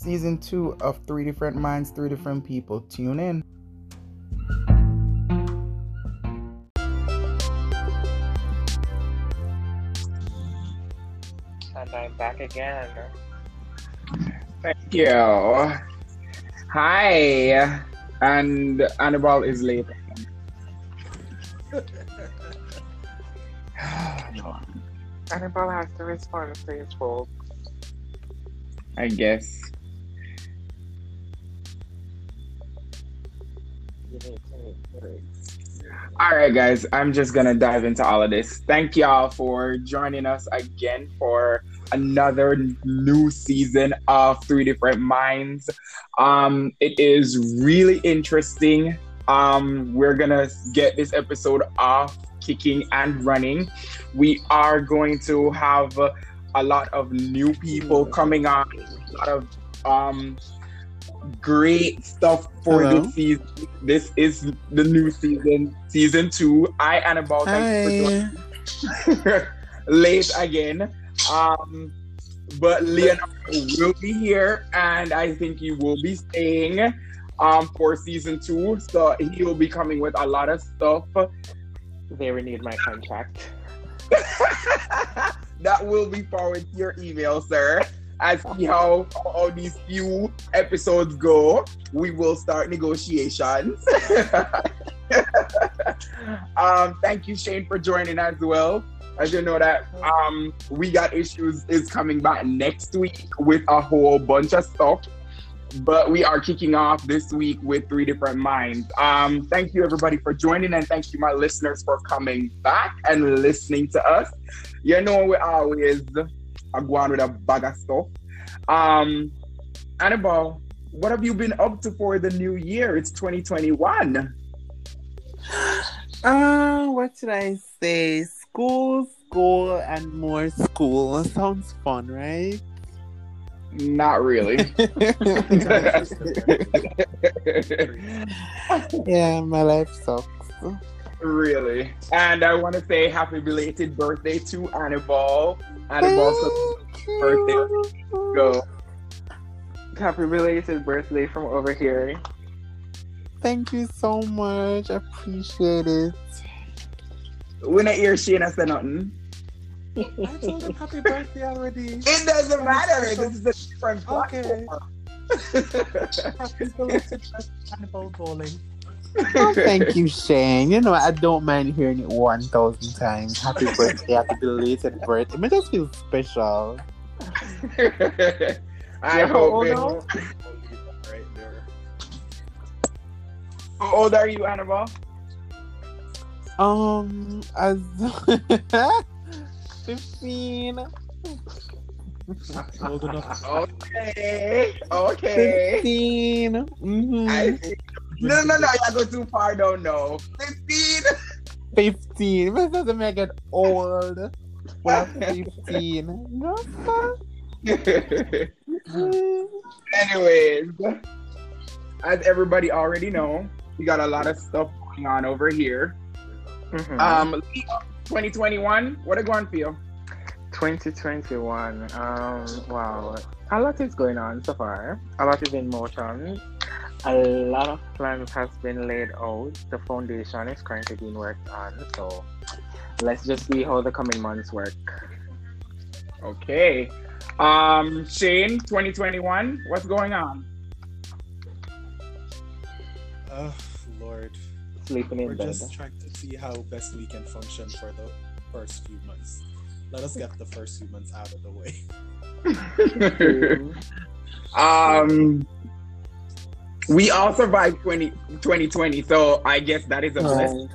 season two of Three Different Minds, Three Different People. Tune in. And I'm back again. Thank you. Hi. And Annabelle is late. Annabelle has to respond to his Facebook. I guess. All right, guys, I'm just gonna dive into all of this. Thank y'all for joining us again for another new season of Three Different Minds. Um, it is really interesting. Um, we're gonna get this episode off kicking and running. We are going to have a lot of new people coming on, a lot of um, great stuff for Hello. this season. This is the new season, season two. I Annabelle, thank you for joining late again. Um, but Leonardo will be here, and I think he will be staying um, for season two. So he will be coming with a lot of stuff They renewed my contract. that will be forwarded to your email, sir. As see how, all these few episodes go, we will start negotiations. um, thank you, Shane, for joining as well. As you know that um, we got issues is coming back next week with a whole bunch of stuff. But we are kicking off this week with three different minds. Um, thank you everybody for joining, and thank you my listeners for coming back and listening to us. You know we always are going with a bag of stuff. Um, Annabelle, what have you been up to for the new year? It's 2021. Uh, what should I say? School, school, and more school. Sounds fun, right? Not really. yeah, my life sucks. really. And I want to say happy belated birthday to Annabelle. Annabelle, Thank you. birthday. go. Happy belated birthday from over here. Thank you so much. I appreciate it. When I hear Shayna say nothing, I told him happy birthday already. it doesn't matter. This is a different Okay. platform. Happy belated Annabelle Bowling. Oh, thank you, Shane. You know, I don't mind hearing it 1,000 times. Happy birthday, happy belated birthday. It just feel special. I Yeah, hope old it. now? Right there. How old are you, Annabelle? Um, as 15. Old enough. Okay. Okay. 15. Mm-hmm. I see. No, no, no. You go too far down now. 15. 15. This doesn't make it old. Well, 15. No. Anyways, as everybody already know, we got a lot of stuff going on over here. Mhm. Um, 2021, what are going for you? 2021. Um, wow. A lot is going on so far. A lot is in motion. A lot of plans has been laid out. The foundation is currently being worked on. So let's just see how the coming months work. Okay. Um, Shane, 2021, what's going on? Oh, Lord. Sleeping in We're bed. just trying to see how best we can function for the first few months. Let us get the first few months out of the way. um, we all survived 20, 2020, so I guess that is a blessing.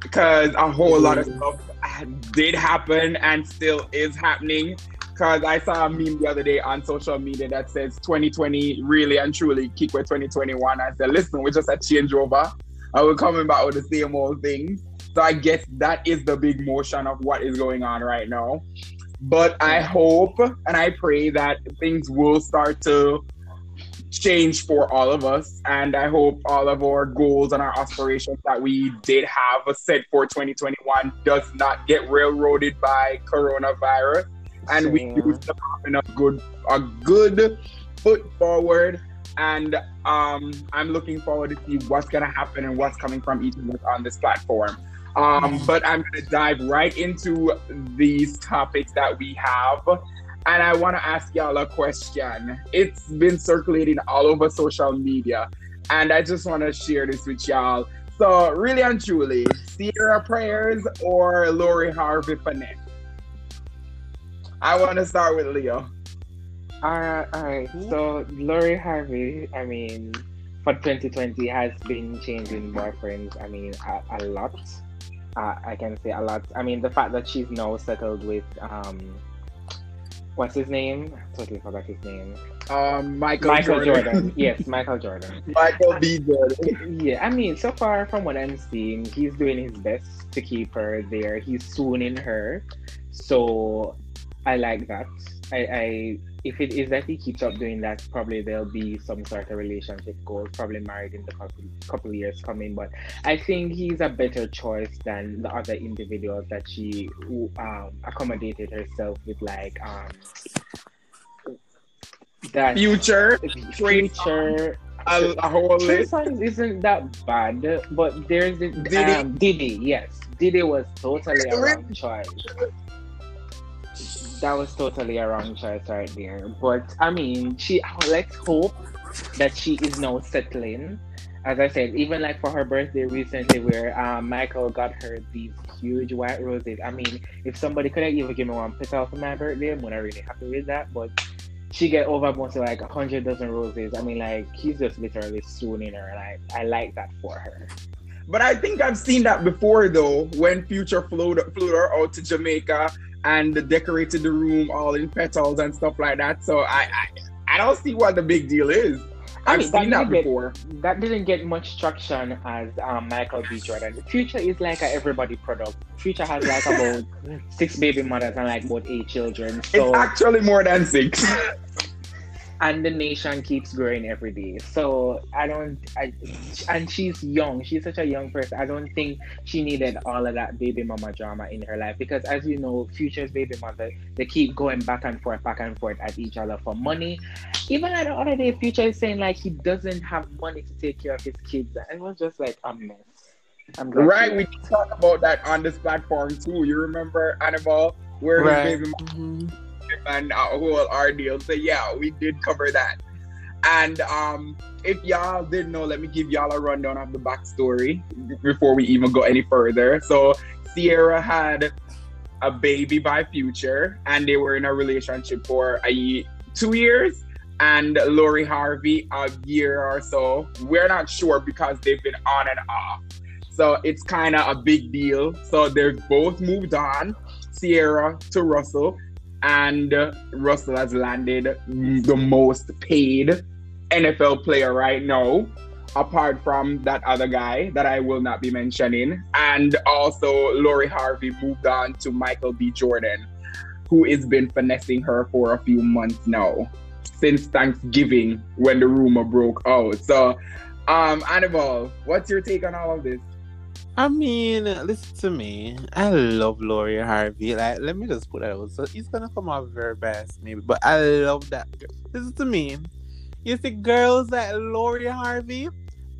because a whole lot of mm-hmm. stuff did happen and still is happening. Because I saw a meme the other day on social media that says 2020 really and truly kick with 2021. I said, listen, we're just a changeover and we're coming back with the same old things. So I guess that is the big motion of what is going on right now. But I hope and I pray that things will start to change for all of us. And I hope all of our goals and our aspirations that we did have set for 2021 does not get railroaded by coronavirus. And we Same. do still have enough good a good foot forward. And um, I'm looking forward to see what's gonna happen and what's coming from each of us on this platform. Um, but I'm gonna dive right into these topics that we have. And I want to ask y'all a question. It's been circulating all over social media, and I just want to share this with y'all. So, really and truly, Ciara Prayers or Lori Harvey Finesse? I want to start with Leo. All right, all right. So Lori Harvey, I mean, for 2020 has been changing boyfriends. I mean, a, a lot. Uh, I can say a lot. I mean, the fact that she's now settled with um, what's his name? I totally forgot his name. Um, Michael, Michael Jordan. Jordan. yes, Michael Jordan. Michael B. Jordan. Yeah, I mean, so far from what I'm seeing, he's doing his best to keep her there. He's swooning her, so I like that. I, I if it is that he keeps up doing that, probably there'll be some sort of relationship goals, probably married in the couple couple years coming. But I think he's a better choice than the other individuals that she um, accommodated herself with, like um, that Future, future. a, a whole list. Isn't that bad, but there's the Diddy? um, Diddy. Yes, Diddy was totally a wrong choice. That was totally a wrong choice right there. But I mean, she let's hope that she is now settling. As I said, even like for her birthday recently, where um, Michael got her these huge white roses. I mean, if somebody could have even give me one petal for my birthday, I'm not really happy with that. But she get over most of like a hundred dozen roses. I mean, like he's just literally swooning her, and I I like that for her. But I think I've seen that before though, when Future flew, flew her out to Jamaica and decorated the room all in petals and stuff like that. So I I, I don't see what the big deal is. I I've mean, seen that get- before. That didn't get much traction as um, Michael B. Jordan. The Future is like a everybody product. Future has like about six baby mothers and like about eight children. So It's actually more than six. and the nation keeps growing every day. So I don't, I, and she's young. She's such a young person. I don't think she needed all of that baby mama drama in her life because, as you know, Future's baby mother, they keep going back and forth, back and forth at each other for money. Even at the other day, Future is saying like he doesn't have money to take care of his kids. And it was just like a mess. I'm glad right, we did talk about that on this platform too. You remember Annabelle, where Right. his baby Mhm. And a whole ordeal. So yeah, we did cover that. And um, if y'all didn't know, let me give y'all a rundown of the backstory before we even go any further. So Ciara had a baby by Future, and they were in a relationship for a two years. And Lori Harvey a year or so. We're not sure because they've been on and off. So it's kind of a big deal. So they've both moved on. Ciara to Russell, and Russell has landed the most paid NFL player right now, apart from that other guy that I will not be mentioning. And also, Lori Harvey moved on to Michael B. Jordan, who has been finessing her for a few months now, since Thanksgiving when the rumor broke out. So, um, Annabelle, what's your take on all of this? I mean, listen to me. I love Lori Harvey. Like, let me just put that out. So it's gonna come out very best, maybe. But I love that. Listen to me. You see, girls like Lori Harvey,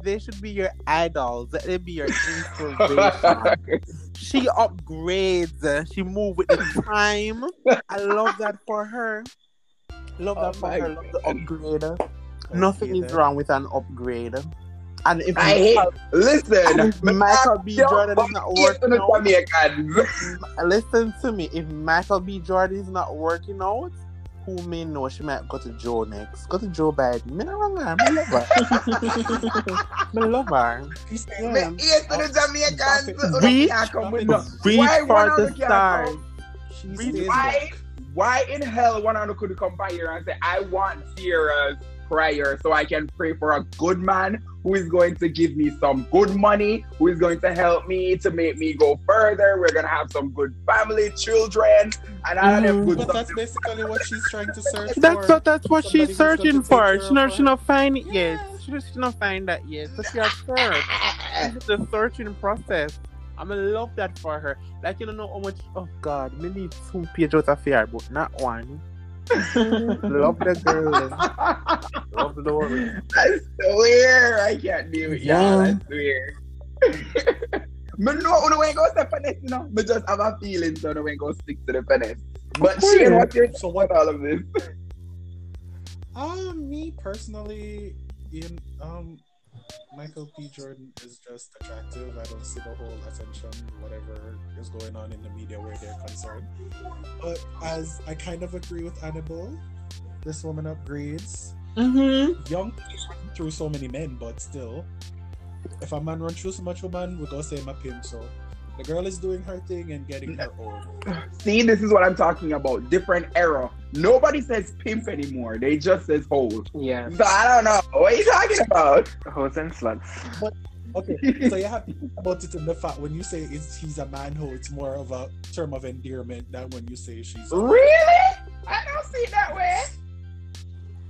they should be your idols. They be your inspiration. she upgrades. She move with the time. I love that for her. Love that Oh for her. Love the upgrade. Okay, Nothing is wrong with an upgrade. And if I hate. Michael, Listen, Michael B. Jordan is not working out, Jamaicans. listen to me. If Michael B. Jordan is not working out, who may know she might go to Joe next. Go to Joe Biden. Me not wrong her. Me love her. me love her. He's Yeah. saying, Me hate to the Jamaicans. Reach- Can't come with Reach no- Reach Why for the stars. come? she Reach stays Why? Why in hell one of them could come by here and say, I want Ciara's prayer so I can pray for a good man who is going to give me some good money, who is going to help me to make me go further. We're gonna have some good family, children, and all of them Mhm. good But that's basically what she's trying to search That's for. what that's what Somebody she's who's going to searching for. She's not her. she not find it yet. Yeah. She just she not find that yet. So she has search. It's the searching process. I'm gonna love that for her. Like you don't know how much. Oh God, me need two pages out of her book, not one. Love the girl. Love Lori. I swear I can't do it. I Yeah. swear. Me know no ain't gonna say finesse, you know. Me just have a feeling so no ain't gonna stick to the finesse. But. Shane, what's your So what all of this? Um, me personally, in um, Michael B. Jordan is just attractive. I don't see the whole attention, whatever is going on in the media where they're concerned. But as I kind of agree with Annabelle, this woman upgrades. Mm-hmm. Young through so many men, but still, if a man runs through so much woman, we go say a pimp. So the girl is doing her thing and getting her own. See, this is what I'm talking about. Different era. Nobody says pimp anymore. They just says hoe. Yeah, So I don't know. What are you talking about? hoes and sluts. Okay, so you have to think about it in the fact when you say it's, he's a man who it's more of a term of endearment than when you say she's a Really? I don't see it that way.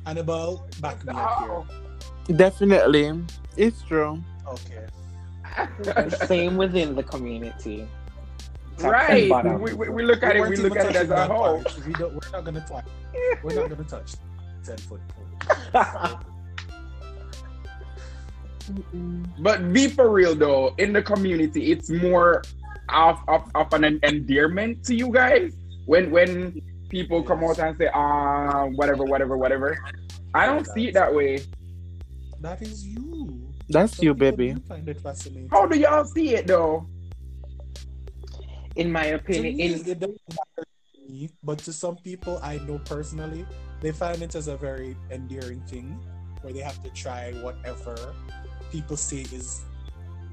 Annabelle. Back me up here. Definitely. It's true. here. And same within the community. Top right. We, we, we look at We it. We look at it as a whole. We don't, we're not gonna touch. We're not gonna touch ten foot pole. But be for real though, in the community, it's more of, of, of an endearment to you guys when when people come out and say ah whatever whatever whatever. I don't see it that way. That is you. That's Some you, baby. do Find it fascinating. How do y'all see it though? In my opinion, me, in it doesn't matter to me, but to some people I know personally, they find it as a very endearing thing where they have to try whatever people say is,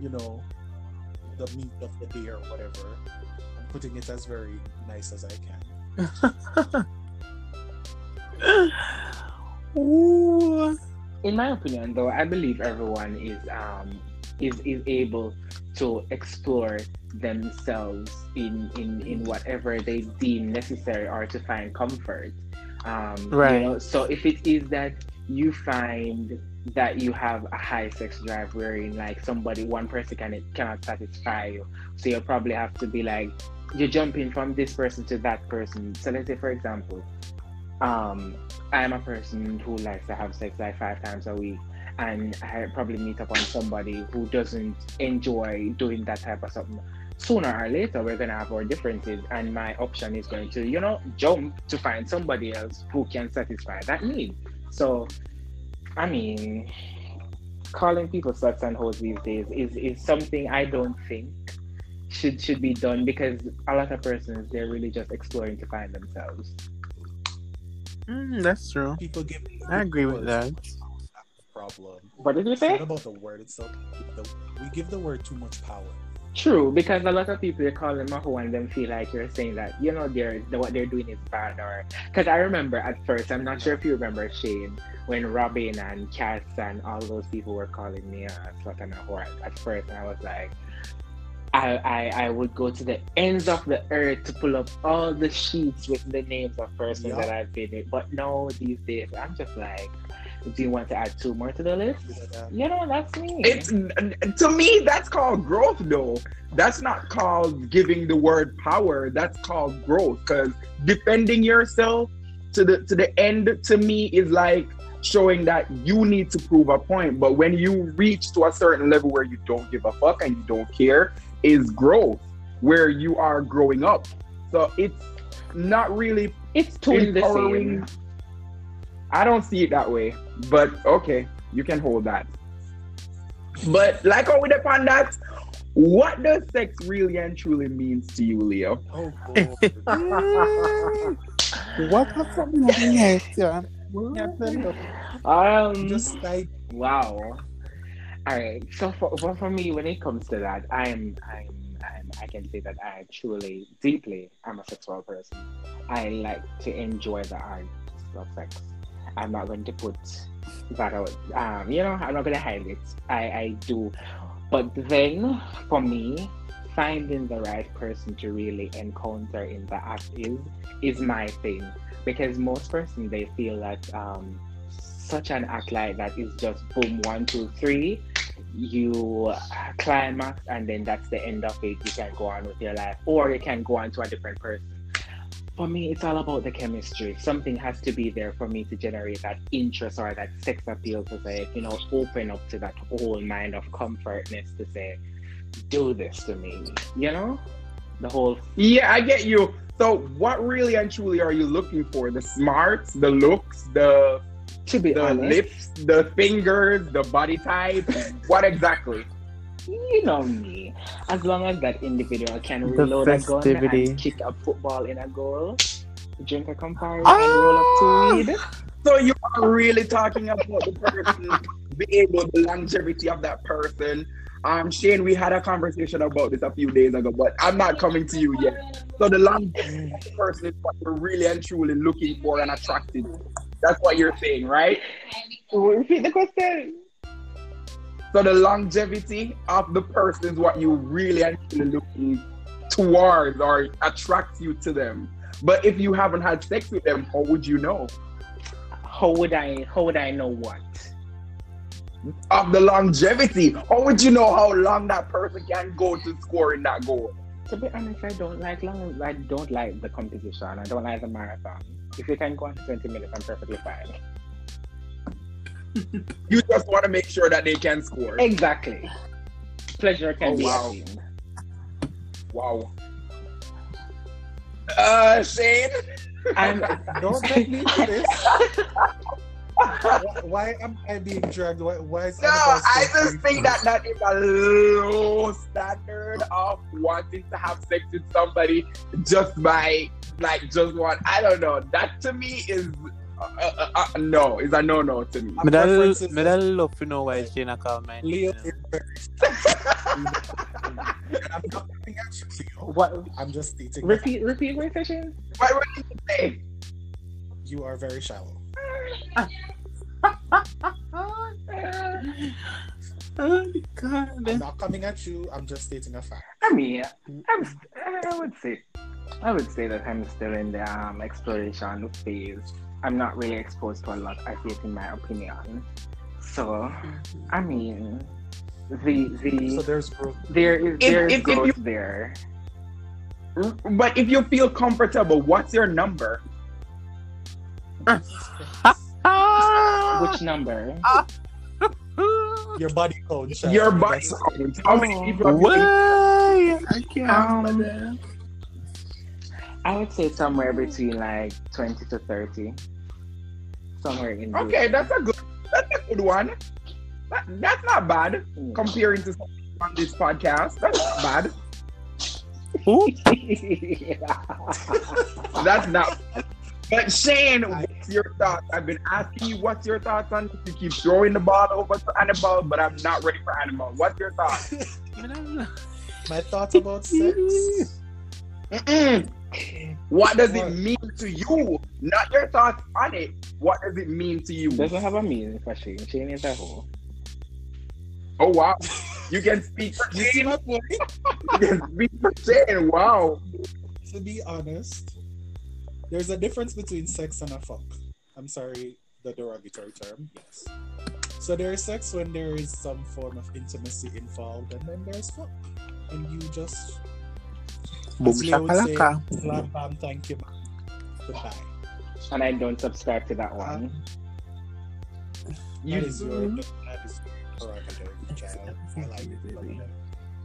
you know, the meat of the day or whatever. I'm putting it as very nice as I can. Ooh. In my opinion though i believe everyone is um is is able to explore themselves in in in whatever they deem necessary or to find comfort um Right. you know so if it is that you find that you have a high sex drive wherein like somebody one person can cannot satisfy you so you'll probably have to be like you're jumping from this person to that person so let's say for example um I'm a person who likes to have sex like five times a week, and I probably meet up on somebody who doesn't enjoy doing that type of something. Sooner or later, we're gonna have our differences, and my option is going to, you know, jump to find somebody else who can satisfy that need. So, I mean, calling people sluts and hoes these days is is something I don't think should should be done because a lot of persons they're really just exploring to find themselves. Mm, that's true. People give I agree with that. Problem. What did you It's say? not about the word itself. The- We give the word too much power. True, because a lot of people they call them maho and them feel like you're saying that you know they're what they're doing is bad or because I remember at first I'm not sure if you remember Shane when Robin and Cass and all those people were calling me a slut and a whore at first and I was like I, I I would go to the ends of the earth to pull up all the sheets with the names of persons Yeah. that I've been with but no these days I'm just like do you want to add two more to the list? You know that's me. It's to me that's called growth though. That's not called giving the word power. That's called growth because defending yourself to the to the end to me is like showing that you need to prove a point. But when you reach to a certain level where you don't give a fuck and you don't care, is growth where you are growing up. So it's not really it's two in the same. I don't see it that way, but okay, you can hold that. But like how we upon that, what does sex really and truly means to you, Leo? Oh, what was something like yes, yeah. Yeah, Um, Just like wow. All right. So for, for for me, when it comes to that, I'm I'm I'm I can say that I truly, deeply, I'm a sexual person. I like to enjoy the art of sex. I'm not going to put that out. Um, you know, I'm not going to hide it. I I do, but then for me, finding the right person to really encounter in the act is is my thing because most persons they feel that um such an act like that is just boom one two three you uh, climax and then that's the end of it you can go on with your life or you can go on to a different person For me, it's all about the chemistry. Something has to be there for me to generate that interest or that sex appeal to say, you know, open up to that whole mind of comfortness to say, do this to me. You know? The whole Yeah, I get you. So, what really and truly are you looking for? The smarts, the looks, the to be the honest, lips, the fingers, the body type? what exactly? you know me. As long as that individual can reload a gun and kick a football in a goal, drink a Campari Ah! and roll up to weed. So you are really talking about the person, being able the longevity of that person. Um, Shane, we had a conversation about this a few days ago, but I'm not coming to you yet. So the longevity of the person is what you're really and truly looking for and attracted. to. That's what you're saying, right? Repeat the question. So the longevity of the person is what you really truly looking towards or attracts you to them. But if you haven't had sex with them, how would you know? How would I? How would I know what? Of the longevity, how would you know how long that person can go to scoring that goal? To be honest, I don't like long. I don't like the competition. I don't like the marathon. If you can go on 20 minutes, I'm perfectly fine. You just want to make sure that they can score. Exactly. Pleasure can Oh, be wow. attained. Wow. Uh, Shane. I'm, Don't get me to this. Why, why am I being dragged? Why, why is No, I just think that that is a low standard of wanting to have sex with somebody just by like just one. I don't know. That to me is uh, uh, uh, no. Is a no no to me. My Me that, preference is me that love to know why she not call my Leo is very. I'm not coming at you, Leo. what? I'm just stating that Repeat. Repeat my session. What what did you say? you are very shallow. Oh God. I'm not coming at you. I'm just stating a fact. I mean, I'm. I would say. I would say that I'm still in the um, exploration phase. I'm not really exposed to a lot. I see it in my opinion. So, I mean, the the So there's growth. there is If- there is if- if growth you- there. But if you feel comfortable, what's your number? Which number? Your body code. child. Your body That's- count. How many Oh. people have? I can't. Um, I would say somewhere between like twenty to thirty. Somewhere in there. Okay, that's a good. That's a good one. That, that's not bad Mm. comparing to on this podcast. That's not bad. Who? That's not. But Shane, what's your thoughts? I've been asking you what's your thoughts on this. You keep throwing the ball over to Annabelle, but I'm not ready for Annabelle. What's your thoughts? My thoughts about sex. Mm-mm. What does it mean to you? Not your thoughts on it. What does it mean to you? Doesn't have a meaning for Shane. Shane is a hoe. Oh wow, you can speak for You see Shane. my point? You can speak for Shane. Wow. to be honest, there's a difference between sex and a fuck. I'm sorry, the derogatory term. Yes. So there is sex when there is some form of intimacy involved, and then there's fuck, and you just Boom as Leo would say, shakalaka. slam bam, thank you, man. Goodbye. And I don't subscribe to that one. You, That is your that is your prerogative, child. I like it.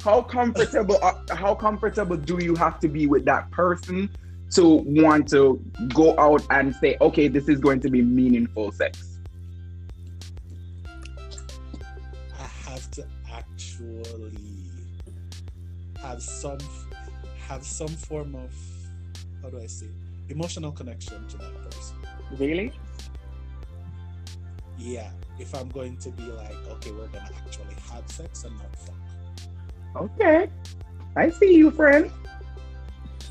how comfortable? uh, how comfortable do you have to be with that person to want to go out and say, okay, this is going to be meaningful sex? I have to actually have some have some form of how do I say emotional connection to that person. Really? Yeah, if I'm going to be like, okay, we're gonna actually have sex and not fuck. Okay, I see you, friend.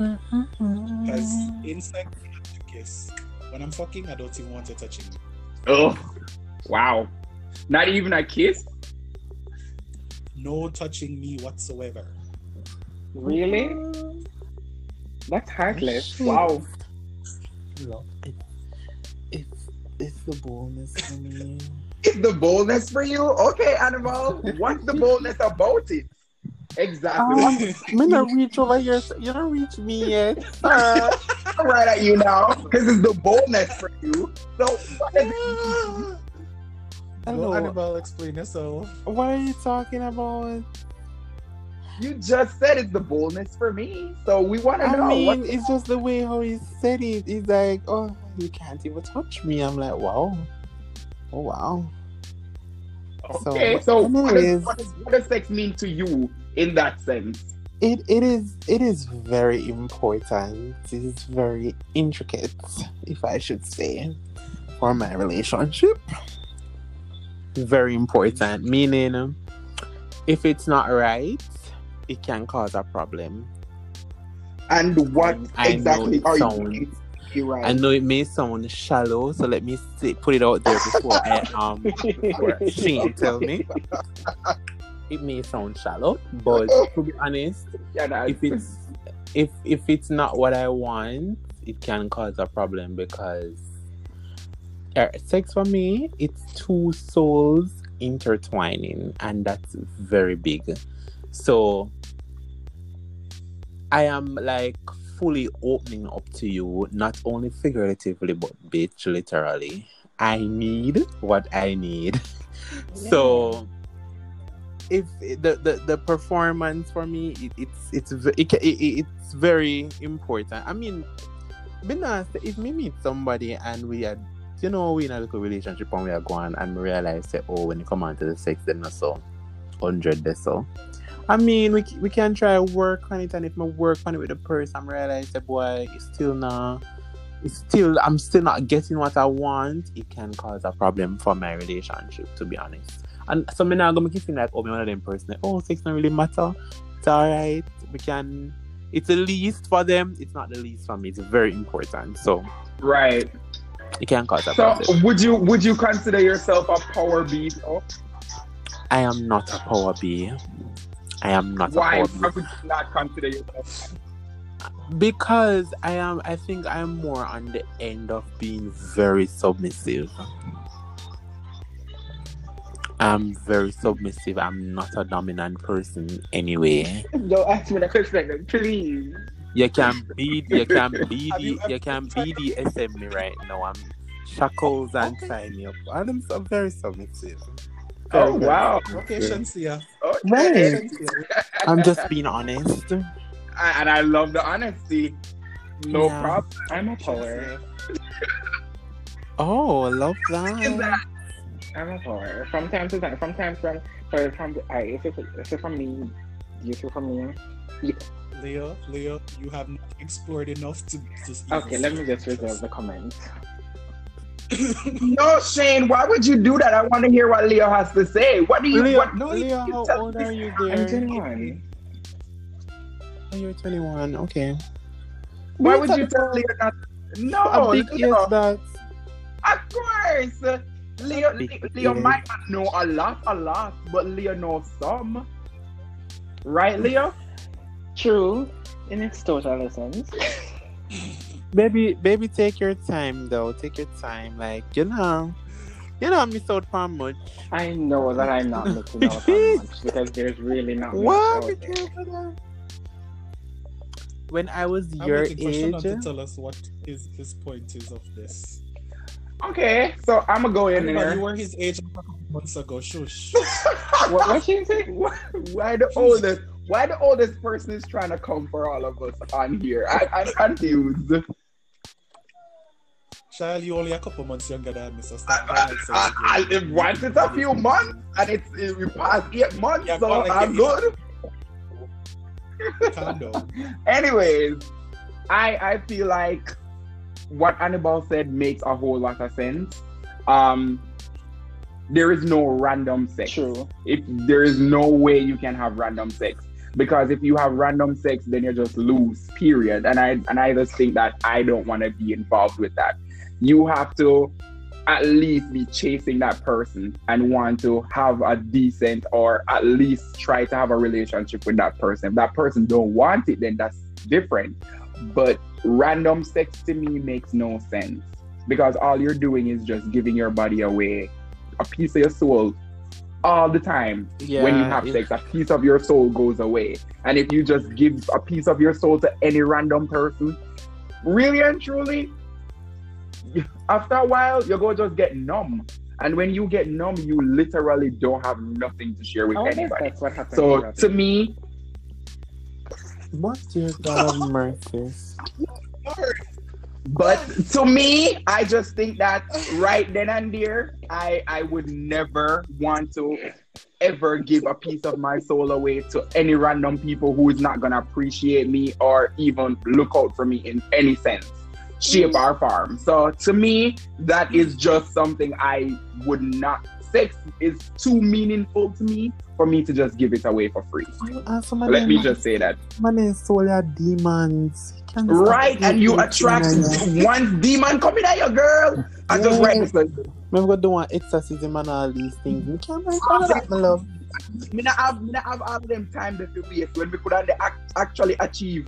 Because in sex, you have to kiss. When I'm fucking, I don't even want to touch me. Oh, wow! Not even a kiss. No touching me whatsoever. Really? That's heartless. Wow. Love it. It's it's the boldness for me. It's the boldness for you. Okay, animal. What's the boldness about it? Exactly. Um, me not reach over here. You don't reach me yet, sir. right at you now because it's the boldness for you. So what does it mean? Go, Hello. Annabelle, explain yourself. What are you talking about? you just said it's the boldness for me. So we want to know. I know mean, what it's just the way how he said it. He's like, "Oh, you can't even touch me." I'm like, "Wow, oh wow." So, Okay, but so what does, what, does, what does sex mean to you in that sense? it it is it is very important. It is very intricate, if I should say, for my relationship. Very important. Meaning, if it's not right, it can cause a problem. And what know exactly are you sounds- doing? You right. I know it may sound shallow, so let me say, put it out there before I um before Shane tell me. It may sound shallow, but to be honest, yeah, no, if it's if if it's not what I want, it can cause a problem because uh, sex for me, it's two souls intertwining, and that's very big. So I am like fully opening up to you, not only figuratively but bitch literally. I need what I need. So if the, the the performance for me it, it's it's it, it, it- it's very important. I mean, be nice if me meet somebody and we are you know we in a little relationship and we are going and we realize that oh when you come on to the sex then not so hundred there so. I mean we we can try work on it and if I work on it with the person i'm realize that boy it's still not it's still I'm still not getting what I want, it can cause a problem for my relationship to be honest. And so me now gonna keep feeling like oh me one of them person oh sex don't really matter. It's alright. We can it's the least for them, it's not the least for me. It's very important. So right. it can cause a So problem. would you would you consider yourself a power B? though? I am not a power B. I am not Why a why power would you not consider yourself? Because I am I think I'm more on the end of being very submissive. I'm very submissive. I'm not a dominant person anyway. Don't ask me that question, please. You can be you can be Have you the you can tried be the SM right now. I'm shackles and Okay. tie me up. I'm so very submissive. Oh wow. Okay, Yeah. Shansia. Okay. Right. I'm just being honest. I- and I love the honesty. No Yeah. problem. I'm a power. Oh, I love that. That I'm a power. From time to time. From time from for from I if it's if it's from me, you see from me. yeah. Leo, Leo, you have not explored enough to just. even Okay, let me just say reserve the comment. no Shane? Why would you do that? I want to hear what Leo has to say. What do you? Leo, what, no, Leo, you how tell old are you I'm 21. Oh, you're 21. Okay. Why What's would you tell? Leo not? No, a big Leo. is that? Of course. Leo, Leo ears. might not know a lot, a lot, but Leo knows some. Right, Leo? True, in its total essence. Baby, baby, take your time though. Take your time. Like you know, you know, I miss out on much. I know that I'm not missing out on much because there's really not much What? out Be there. careful now. When I was I'm your waiting for Shannon age, to tell us what his, his point is of this. Okay, so I'm gonna go in there. you were his age a couple months ago. Shush. What, what she say? why, the oldest? Why the oldest person is trying to come for all of us on here? I, I'm confused. Child, you only a couple months younger than me, so stop I, trying to I, I, once it's a few months and it's it, we passed eight months, Yeah, so like, I'm good. Calm down. Anyways, I I feel like what Annabelle said makes a whole lot of sense. Um, there is no random sex. True. If there is no way you can have random sex because if you have random sex, then you're just loose. Period. And I and I just think that I don't want to be involved with that. You have to at least be chasing that person and want to have a decent or at least try to have a relationship with that person. If that person don't want it, then that's different. But random sex to me makes no sense because all you're doing is just giving your body away, a piece of your soul all the time yeah, when you have it- sex, a piece of your soul goes away. And if you just give a piece of your soul to any random person, really and truly, after a while, you're going to just get numb. And when you get numb, you literally don't have nothing to share with I wonder if anybody. that's what happened. So to me, What dear God of mercy? but to me, I just think that right then and there, I I would never want to ever give a piece of my soul away to any random people who is not gonna appreciate me or even look out for me in any sense, shape mm. or form. So to me, that is just something I would not. Sex is too meaningful to me for me to just give it away for free. Uh, some Let them- me just say that. of them soul demons. You can't stop Right, and you attract one demon coming at your girl. I just Yeah. write this. like, Remember go do one exorcism and all these things. You can't make all of that, my love. Me not have, me not have all them time that to waste when we could act, actually achieve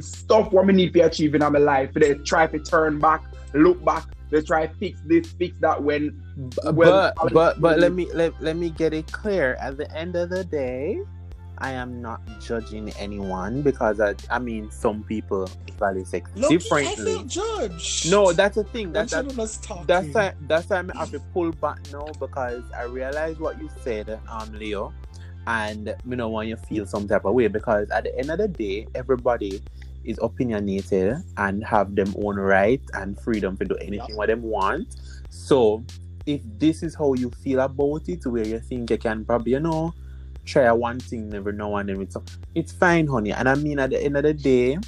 stuff what me need to achieve in my life. They try to turn back, look back. They try fix this, fix that. When Well, but but but let me let, let me get it clear. At the end of the day, I am not judging anyone because I I mean some people value sex Loki, I feel differently. judged. No, that's the thing. That's That, that, us that's why that's why I have to pull back now because I realize what you said, um, Leo, and you know when you feel some type of way because at the end of the day, everybody is opinionated and have them own right and freedom to do anything what them want. So if this is how you feel about it, where you think you can probably you know try one thing never know and then, it's it's fine, honey. And I mean at the end of the day.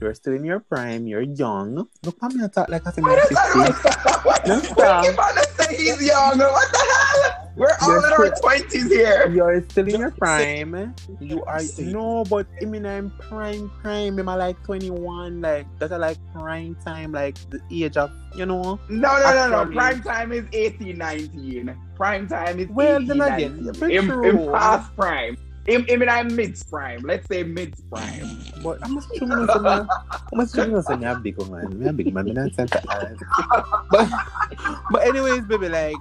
You're still in your prime. You're young. Look, at me talk like I said, what is that? 50. What, No, what stop. you about to say he's young? What the hell? We're all in our twenties here. You're still in your prime. You are no, but I mean I'm prime prime. I'm I like 21, like that's like prime time, like the age of you know. No, no, no, no. Prime time is 18, 19. Prime time is Well, 18, then again, 19. very In, in past prime. In, in, I'm mid prime. Let's say mid prime. But I'm just trying to say, man, I'm just trying to say, me a big man, me a big man, me not. But but anyways, baby, like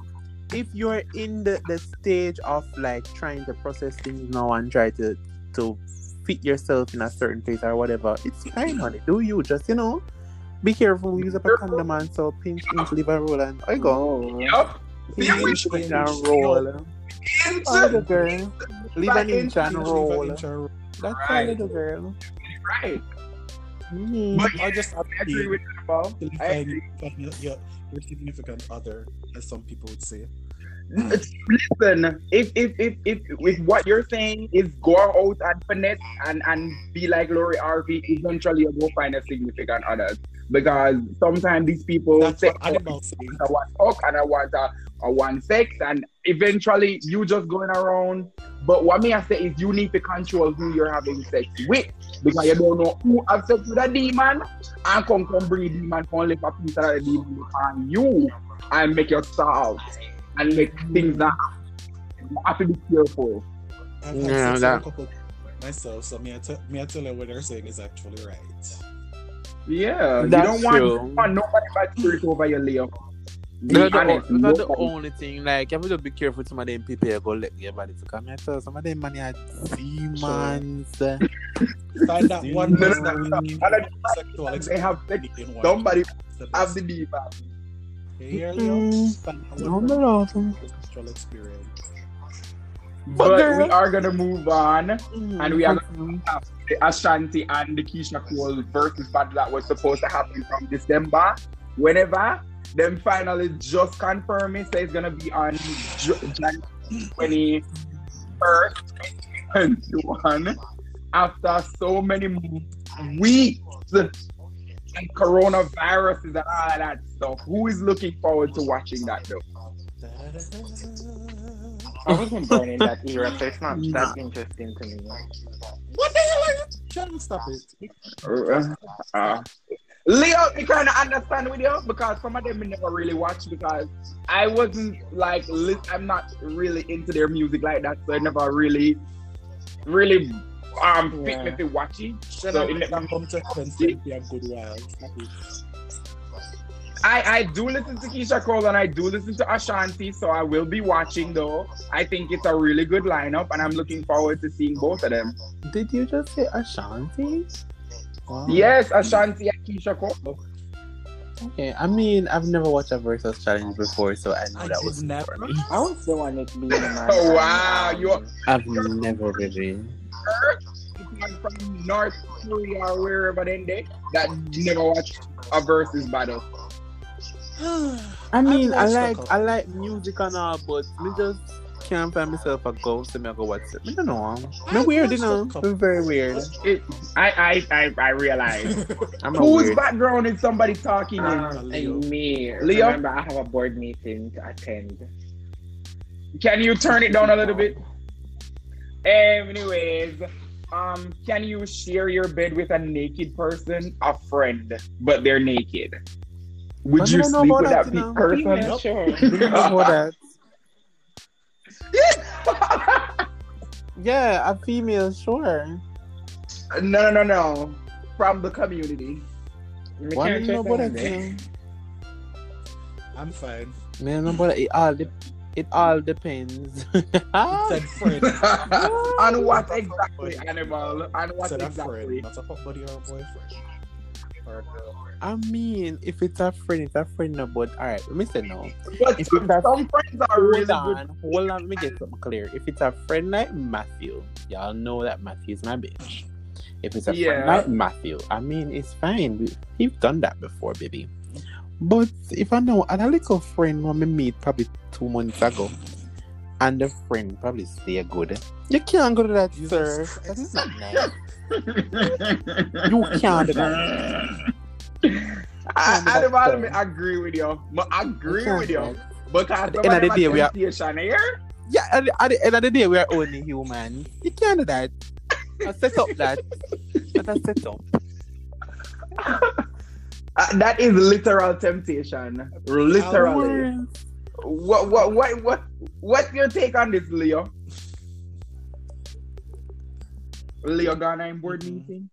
if you're in the the stage of like trying to process things now and try to to fit yourself in a certain place or whatever, it's fine, honey. Do you just you know? Be careful, use up a condom and so pinch, pinch, leave a roll and I go. Yep. Yup. See, we Pinch, pinch and roll. Oh, little girl. Leave an inch and roll. an inch and roll. That's Right. a little girl. Right. Mm. But I just have I agree to with you, Paul. I agree. your, your, your significant other, as some people would say. Listen, if if if if with what you're saying is go out and finesse and and be like Lori Harvey, eventually you'll go find a significant other. Because sometimes these people That's say, what animals. Oh, I want talk and I want a, a one sex, and eventually you just going around. But what me I say is you need to control who you're having sex with because you don't know who have sex with a demon and come come bring a demon come lift a piece of the demon on you and make your style and make things that you have to be careful. I've had Yeah, sex with that- a couple myself, so me I, tell me I tell you what they're saying is actually right. Yeah, That's you don't want, true. you want nobody bad spirit over your Leo. Be That's the, honest, the only thing. Like, you have to be careful. Some of them people you go let your body to come here. So some of them money are demons. Find that one No, no, person no, no. don't- sexual They have sex. experience in one. Somebody The have best. the demon. You hear, Leo? Mm. Find that No, no, no. sexual experience. But girl- we are gonna move on. And we are Mm. The Ashanti and the Keyshia Cole versus battle that was supposed to happen from December. Whenever them finally just confirm it, so it's gonna be on January 21st, 2021. After so many weeks and coronaviruses and all that stuff. Who is looking forward to watching that though? I wasn't born in that era, so it's not Nah. that interesting to me. What the hell are you? Shut up, stop it. Uh, uh, Leo, we kind of understand with you because some of them we never really watch because I wasn't like li- I'm not really into their music like that, so I never really, really um fit Yeah. me to watch it. Shut So up. it never- come to heaven be a good while. Stop it. I I do listen to Keyshia Cole and I do listen to Ashanti, so I will be watching though. I think it's a really good lineup, and I'm looking forward to seeing both of them. Did you just say Ashanti? Wow. Yes, Ashanti and Keyshia Cole. Okay, I mean, I've never watched a versus challenge before, so I know I that was never. for me. I was the one that being a man. Oh, wow, you- I've never really. from North Korea or wherever then they that never watched a versus battle. I mean, I like. I like music and all, but me just can't find myself a go, so me I go watch it. I don't know. Me weird, you know. couple. Me very weird. It, I, I, I, I realize. I'm a Whose weird. background is somebody talking in? Um, Leo. and me. Leo? Remember, I have a board meeting to attend. Can you turn it down a little bit? Anyways, um, can you share your bed with a naked person, a friend, but they're naked? Would But you know sleep about with that, that you pe- person? Yeah, sure. Because what that? Yeah, a female, sure. no, no, no, no. From the community. Me Why can't you know check about on it. I'm fine. Man, no, but it all de- it all depends. Said friend. On what exactly, animal? On what Said a exactly? friend, not a fuck buddy or a boyfriend. Or a girl. I mean, if it's a friend, it's a friend, no, but all right, let me say no. But If some, that's- some friends are really Hold good. on, hold on, let me get something clear. If it's a friend like Matthew, y'all know that Matthew's my bitch. If it's a Yeah. friend like Matthew, I mean, it's fine. We, we've done that before, baby. But if I know, and a little friend when we meet probably two months ago, and the friend probably stay good, you can't go to that, Jesus sir. That's not nice. You can't do that. I, I, That's I, fair. I agree with you. But I agree with you. Because At the end of the day, we are- Yeah, at the, at the end of the day, we are only human. You can't do that. I set up that. That's a set up. Uh, that is literal temptation. Literally. What what what what what's your take on this, Leo? Leo Ghana in board Mhm. meeting?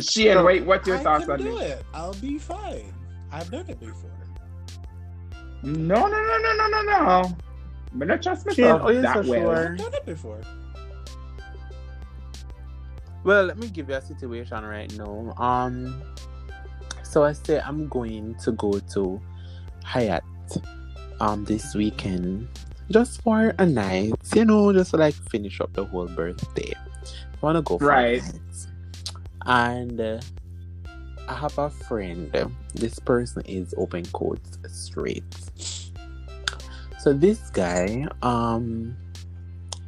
Shane, wait, what's your I thoughts can on do this? it. I'll be fine. I've done it before. No, no, no, no, no, no, no. I'm not trust myself are you that so well. sure? I've done it before. Well, let me give you a situation right now. Um, so I say I'm going to go to Hyatt um this weekend just for a night, you know, just to, like finish up the whole birthday. I wanna go for a Right. night. And uh, I have a friend. This person is open quotes straight. So this guy, um,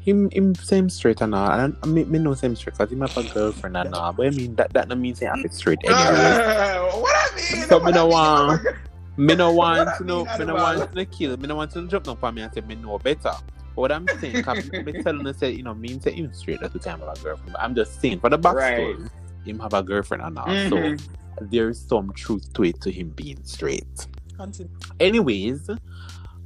him him same straight and all. And I mean, me know same straight because him have a girlfriend and all. But I mean that that no means he have it straight anyway. what I mean? So me no I mean, want- me no want to I know, mean, me no want to kill, me no want to jump down for me and say me know better. But what I'm saying, I'm telling her say, you know, me say him straight that we can have a girlfriend. But I'm just saying for the backstory, Right. Him have a girlfriend and all. Mhm. So there is some truth to it to him being straight. Continue. Anyways,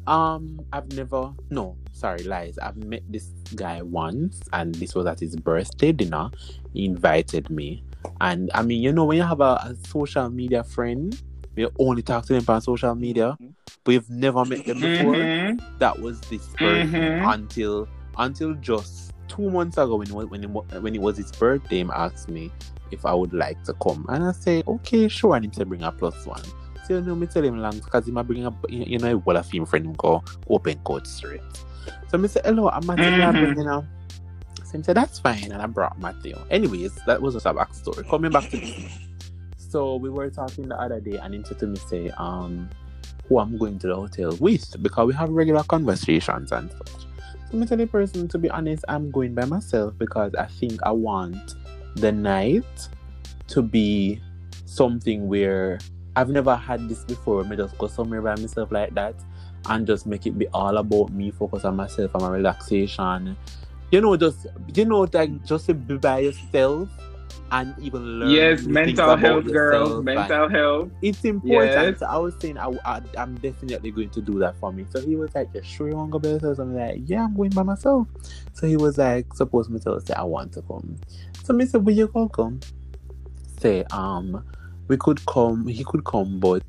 um, I've never no, sorry, lies. I've met this guy once, and this was at his birthday dinner. He invited me, and I mean, you know, when you have a, a social media friend, you only talk to them on social media, but you've never met them before. Mhm. That was this person Mhm. until until just two months ago when when it, when it was his birthday. He asked me if I would like to come, and I say okay, sure. And he said bring a plus one. So you know, me tell him long because he might bring up, you know, what a film friend him go open court straight. So me say hello, I'm Matthew. Mhm. Mm-hmm. You know. So he said that's fine, and I brought Matthew. Anyways, that was just a backstory. Coming back to this. So we were talking the other day, and he said to me say, um, who I'm going to the hotel with because we have regular conversations and such. So me tell the person to be honest, I'm going by myself because I think I want the night to be something where I've never had this before. Me just go somewhere by myself like that and just make it be all about me, focus on myself and my relaxation. You know, just you know, like just be by yourself and even learn. Yes, mental health, girl. Mental health. it's important. Yes. So I was saying I, I, am definitely going to do that for me. So he was like, "You sure you want to go by yourself?" I'm like, "Yeah, I'm going by myself." So he was like, "Suppose me tell say I want to come." So me said, "Will you go come?" Say, um, we could come. He could come, but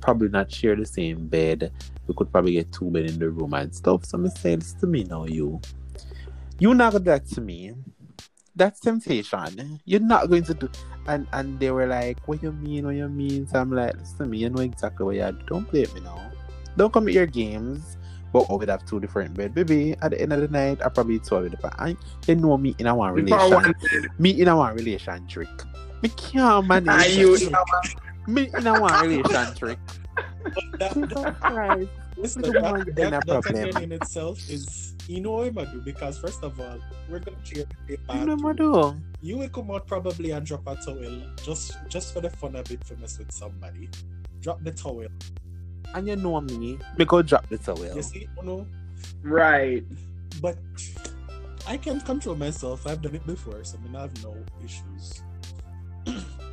probably not share the same bed. We could probably get two bed in the room and stuff. So me say, "Listen to me now, you. You not that to me." That's temptation. You're not going to do and and they were like, What you mean, what you mean? So I'm like, listen to me, you know exactly what you do. Don't play with me now. Don't come with your games. But oh, we'd have two different bed. Baby, at the end of the night, I probably two with the I you know me in a one relation. Me in a one relation trick. Me can't manage. And you, me in a one relation trick. That, Jesus Christ. Listen, Come that, on, that, then a that again in itself is you know what I do because first of all, we're gonna cheer the You know? You will come out probably and drop a towel just just for the fun of it for mess with somebody. Drop the towel. And you know me. Me go drop the towel. You see, you know, right. but I can control myself. I've done it before, so I mean, I have no issues.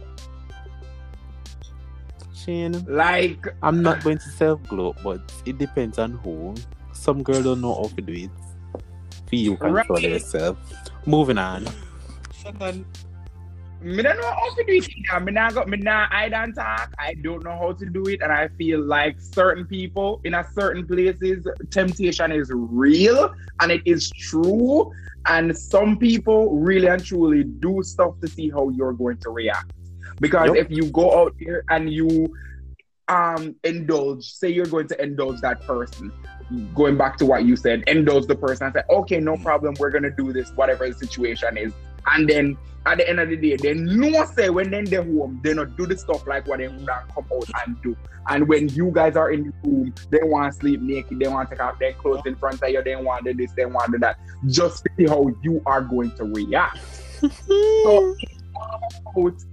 Shane. Like, I'm not uh, going to self gloat, but it depends on who. Some girl don't know how to do it. For you control Right. yourself. Moving on. Shannon, me don't know how to do it. Me not got me not I don't talk. I don't know how to do it, and I feel like certain people in a certain places, temptation is real and it is true. And some people really and truly do stuff to see how you're going to react. Because Yup. if you go out there and you um indulge, say you're going to indulge that person, going back to what you said, indulge the person and say, okay, no problem, we're gonna do this, whatever the situation is. And then at the end of the day, they no say when then they're home, they not do the stuff like what they would come out and do. And when you guys are in the room, they want to sleep naked, they want to take off their clothes in front of you, they want to do this, they want to do that. Just see how you are going to react. So about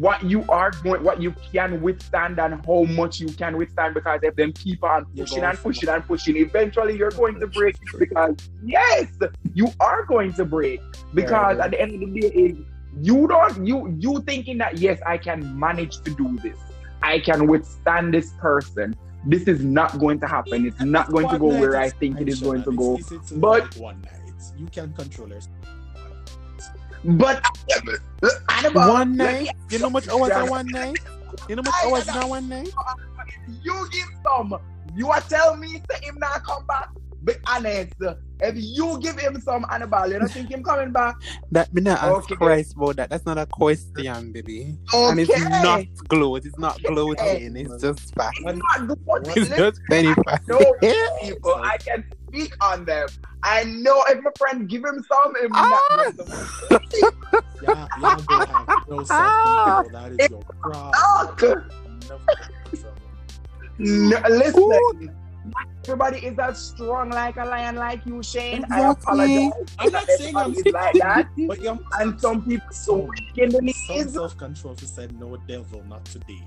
what you are going, what you can withstand, and how much you can withstand. Because if them keep on pushing and pushing and pushing, eventually you're going to break. Because yes, you are going to break. Because at the end of the day, is you don't you you thinking that yes, I can manage to do this. I can withstand this person. This is not going to happen. It's not going to go where I think it is going to go. But- one night. You can control yourself. But Annabelle, one night? You know much hours in one night? You know much hours in one night? you give some. You are telling me that him not come back. Be honest. If you give him some Annabelle, you don't think him coming back? That me not ask Okay. Christ about that. That's not a question, baby. And it's not gloat. It's not gloating. It's just fact. It's not. It's just penny fact. know people. I can speak on them. I know if my friend give him some, him Ah! not give some. Yeah, y'all don't have no self-control. That is your problem. Talk. No, listen. Everybody is as strong like a lion like you, Shane. I apologize. I'm not saying I'm like that. But you're And some people so weak in the some self-control to say no devil, not today.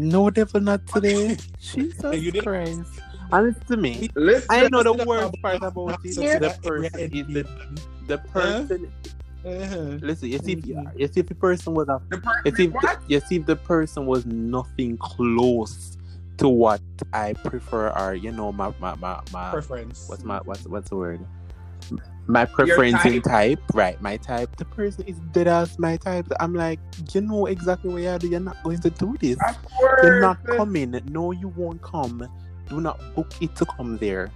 No devil not today. Jesus You didn't- Christ. And it's to me. Listen. I know the That's worst the part about it. Yeah. The person is the, the person. Uh-huh. Listen, you see, if, you see if the person was a, The person you see, if, what? you see if the person was nothing close to what I prefer, or you know, my my my, my Preference. what's my what's what's the word? My preference in type. type, right? My type. The person is dead ass my type. I'm like, you know exactly where you do. You're not going to do this. You're not coming. No, you won't come. Do not book it to come there.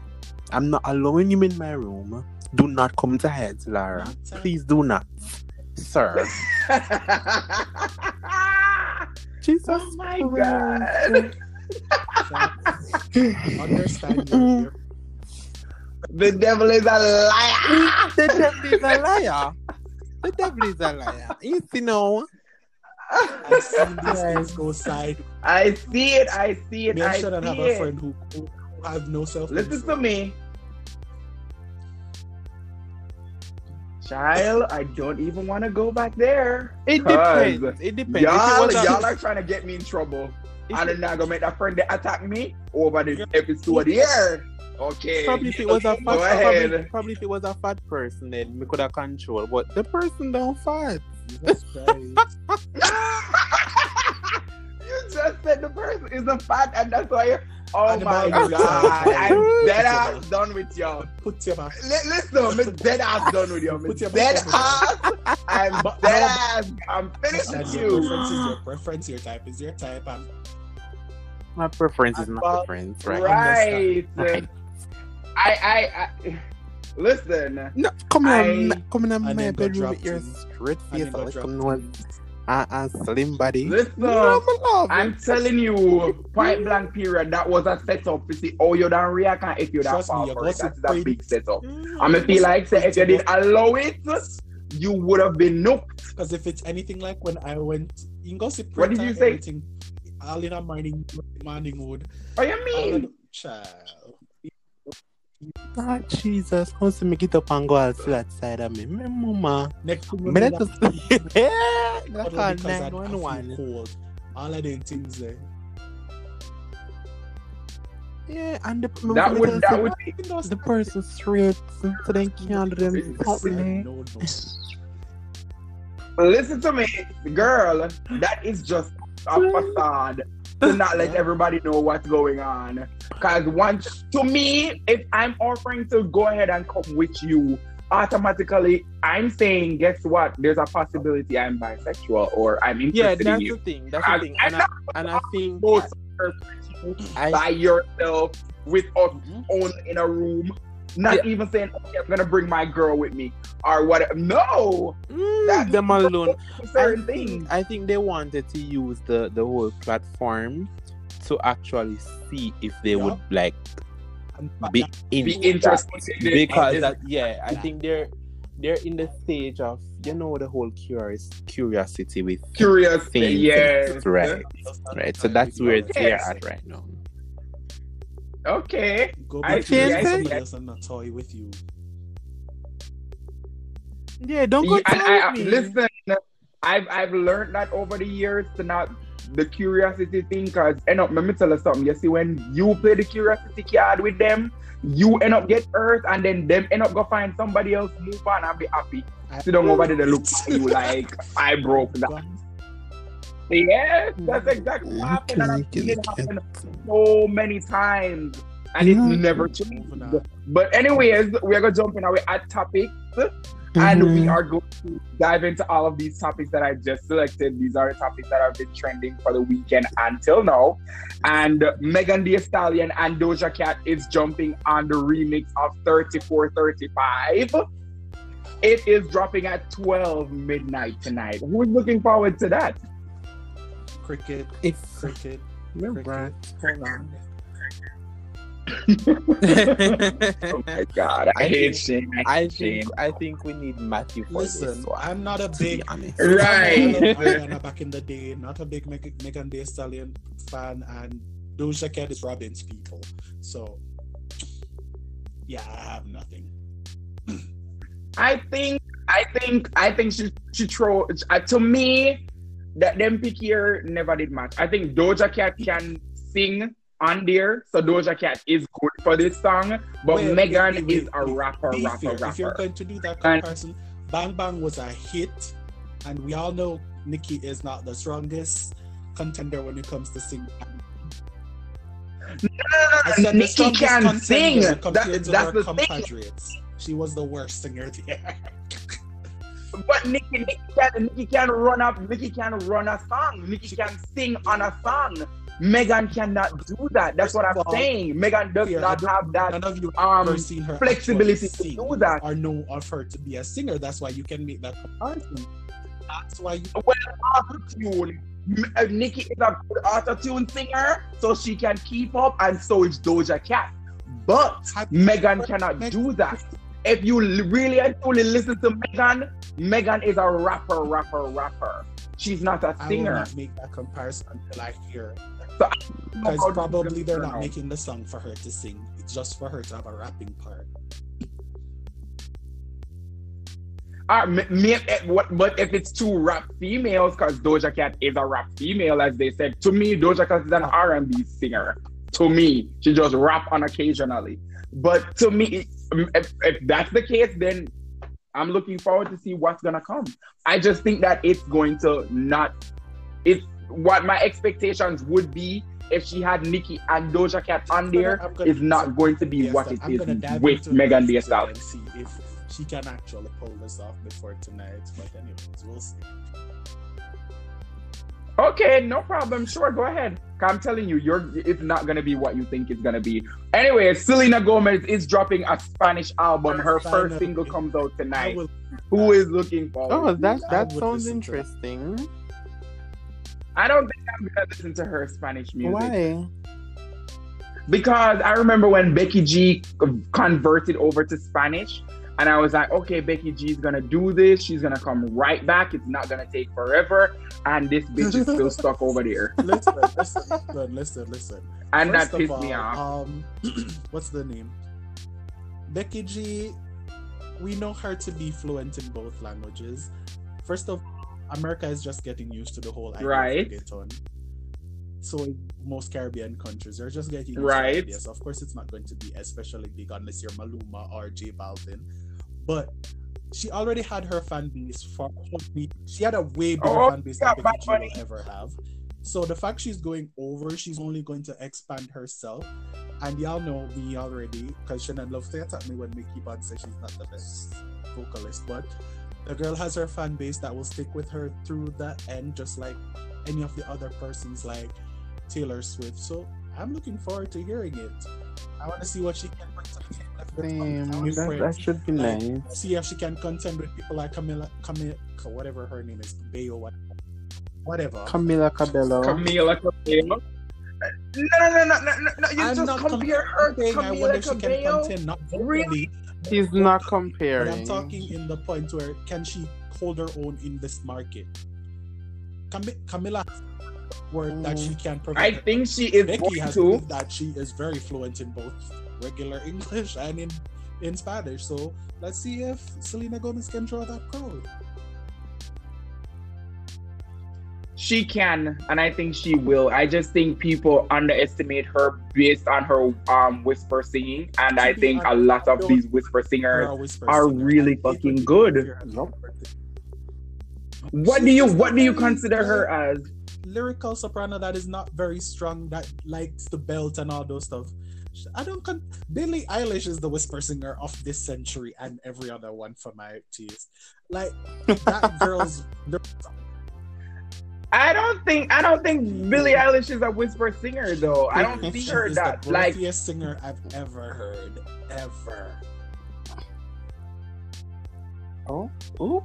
I'm not allowing you in my room. Do not come to Heads, Lara. Please do not, sir. Jesus oh my Christ. god. Understand your, your The devil is a liar. the devil is a liar. The devil is a liar. You see now? I've seen these things go side. I see it. I see it. Me I and Shannon have see a friend who, who who have no self Listen to me. Child, I don't even want to go back there. It depends. It depends. If it Y'all, was a- y'all are trying to get me in trouble. if And it- then I'm not gonna make that friend that attack me over the episode here. Okay. Probably if it was a fat, Go probably, ahead. probably if it was a fat person, then we could have control. But the person don't fat. Jesus you just said the person is a fat, and that's why. You're, oh And my Bible god! says- I'm dead ass done with y'all. Put your back. Li- listen, I'm dead ass done with you. I'm Put your dead ass. I'm But- dead no. ass. I'm finished with you. preference is your preference, your type is your type, and My preference is my Well, preference, right? Right. Okay. I, I, I, Listen, No, come I- on, ma- come in And my bedroom with your straight face, then got like dropped come on, in. and, and slim body. listen. No, I'm love I'm it. telling you, point blank period, that was a setup to see how you don't react and if you don't Trust me, fall you for got it. That's some a big setup. Mm. I'm gonna feel like say, if you didn't allow it, you would have been nooked. Because if it's anything like when I went, you can go see What did you say? Everything, all in a morning, morning mood. What you mean? Child. Ah, Jesus, come see me get up and go out to that side of me. Me mama. Next thing you Me let us Yeah, All that because call I, I feel 911. All of them things there. Yeah, and the That would that would be the person straight so they can't do them something. No, no. listen to me, girl. That is just a facade to not let everybody know what's going on. Cause once to me, if I'm offering to go ahead and come with you, automatically I'm saying, guess what? There's a possibility I'm bisexual or I'm Yeah, interested in that's the thing. That's the thing. I And I, and I think Most I, by yourself with us Mhm. only in a room. Not even saying, okay, I'm gonna bring my girl with me or whatever. No, Mm, That's them alone. I certain think, things. I think they wanted to use the the whole platform to actually see if they would like be in Be interested in because that, yeah, I think they're they're in the stage of you know the whole curious curiosity with curious. things. Yes. right, right. So that's where they're at right now. Okay. Go I back see, to I somebody see. else and not toy with you. Yeah, don't go Yeah, and I, I- me. listen, I've I've learned that over the years to not the curiosity thing. Cause end up, let me tell you something. You see, when you play the curiosity card with them, you end up get hurt, and then them end up go find somebody else, move on, and be happy. Sit down over there, they look at you like I broke that. Yes, that's exactly what happened, and I've seen it happen so many times, and it's Mhm. never changed. But anyways, we're gonna jump in our at topics, and we Mhm. are going to dive into all of these topics that I just selected. These are the topics that have been trending for the weekend until now. And Megan Thee Stallion and Doja Cat is jumping on the remix of 3435. It is dropping at 12 midnight tonight. Who's looking forward to that? Cricket, It's cricket. right. Hold on. Oh my god, I, I hate think- Shane. I hate think Shane. I think we need Matthew for Listen, this one. I'm not a big. Right. I love back in the day. Not a big Meg- Megan Thee Stallion fan, and Doja Cat is Robin's people. So, yeah, I have nothing. I think I think I think she she throw uh, to me that them pick here never did match. I think Doja Cat can sing on there, so Doja Cat is good for this song, but Wait, Megan is a rapper, Be rapper, If you're rapper. going to do that And- comparison, Bang Bang was a hit, and we all know Nicki is not the strongest contender when it comes to singing. The Nicki can sing. it That- that's the thing. She was the worst singer there. But Nicki, Nicki can Nicki can run up, Nicki can run a song, Nicki can sing on a song. Megan cannot do that. That's what I'm Well, saying. Megan does I not have that None of you um ever seen her flexibility to do that. or know of her to be a singer. That's why you can make that comparison. That's why you auto-tune. M- uh, Nicki is a good auto-tune singer, so she can keep up, and so is Doja Cat. But Megan cannot do that. If you really and truly listen to Megan, Megan is a rapper, rapper, rapper. She's not a I will singer. not make that comparison until I hear. So, Because probably they're not making the song for her to sing. It's just for her to have a rapping part. Uh, me, me, eh, what, but if it's two rap females, because Doja Cat is a rap female, as they said, to me, Doja Cat is an R&B singer. To me, she just rap on occasionally. But to me, if, if that's the case, then I'm looking forward to see what's gonna come. I just think that it's going to not. It's what my expectations would be if she had Nicki and Doja Cat on there I'm gonna is not some- going to be Yes, what it I'm is with Megan Thee Stallion. See if she can actually pull this off before tonight. But anyways, we'll see. Okay, no problem. Sure, go ahead. I'm telling you, you're it's not gonna be what you think it's gonna be. Anyway, Selena Gomez is dropping a Spanish album. Her first single comes out tonight. will- Who is looking for? Oh, that that would sounds listen to it. interesting. I don't think I'm gonna listen to her Spanish music Why? because I remember when Becky G converted over to Spanish, and I was like, okay, Becky G is gonna do this. She's gonna come right back. It's not gonna take forever, and this bitch is still stuck over there, Listen, listen, listen, listen, and First that of pissed all, me off. Um, what's the name? Becky G. We know her to be fluent in both languages. First of all, America is just getting used to the whole idea Right. reggaeton. So most Caribbean countries, they're just getting used Right. to of course, it's not going to be especially big unless you're Maluma or J Balvin. But she already had her fan base for she had a way bigger Oh, fan base yeah, than Bad Becky G Bunny. will ever have. So the fact she's going over, she's only going to expand herself. And y'all know me already, because Shannon loves to attack me when Mickey keep says she's not the best vocalist. But the girl has her fan base that will stick with her through the end, just like any of the other persons like Taylor Swift. So I'm looking forward to hearing it. I want to see what she can bring to the table. Damn, that, that should be Like, nice. See if she can contend with people like Camila, Camila, whatever her name is, Bayo, whatever. Camila Cabello. Camila Cabello. No, no, no, no, no, no! You I'm just not compare her to saying I wonder Camila if she can Cabello. contend, not Really? vocally, He's not but comparing. I'm talking in the point where can she hold her own in this market? Cam- Camila has a word that she mm. can I think she is Becky has to. proved that she is very fluent in both regular English and in, in Spanish. So let's see if Selena Gomez can draw that crowd. She can, and I think she will. I just think people underestimate her based on her um whisper singing, and I think a lot of these whisper singers whisper are singer. really fucking good. you're a Nope. What do you what do you consider her as? lyrical soprano that is not very strong that likes the belt and all those stuff. I don't con- Billie Eilish is the whisper singer of this century and every other one for my taste. Like that girl's I don't think I don't think Billie Eilish is a whisper singer though. I don't see she her is that the like breathiest singer I've ever heard. Ever. Oh, ooh.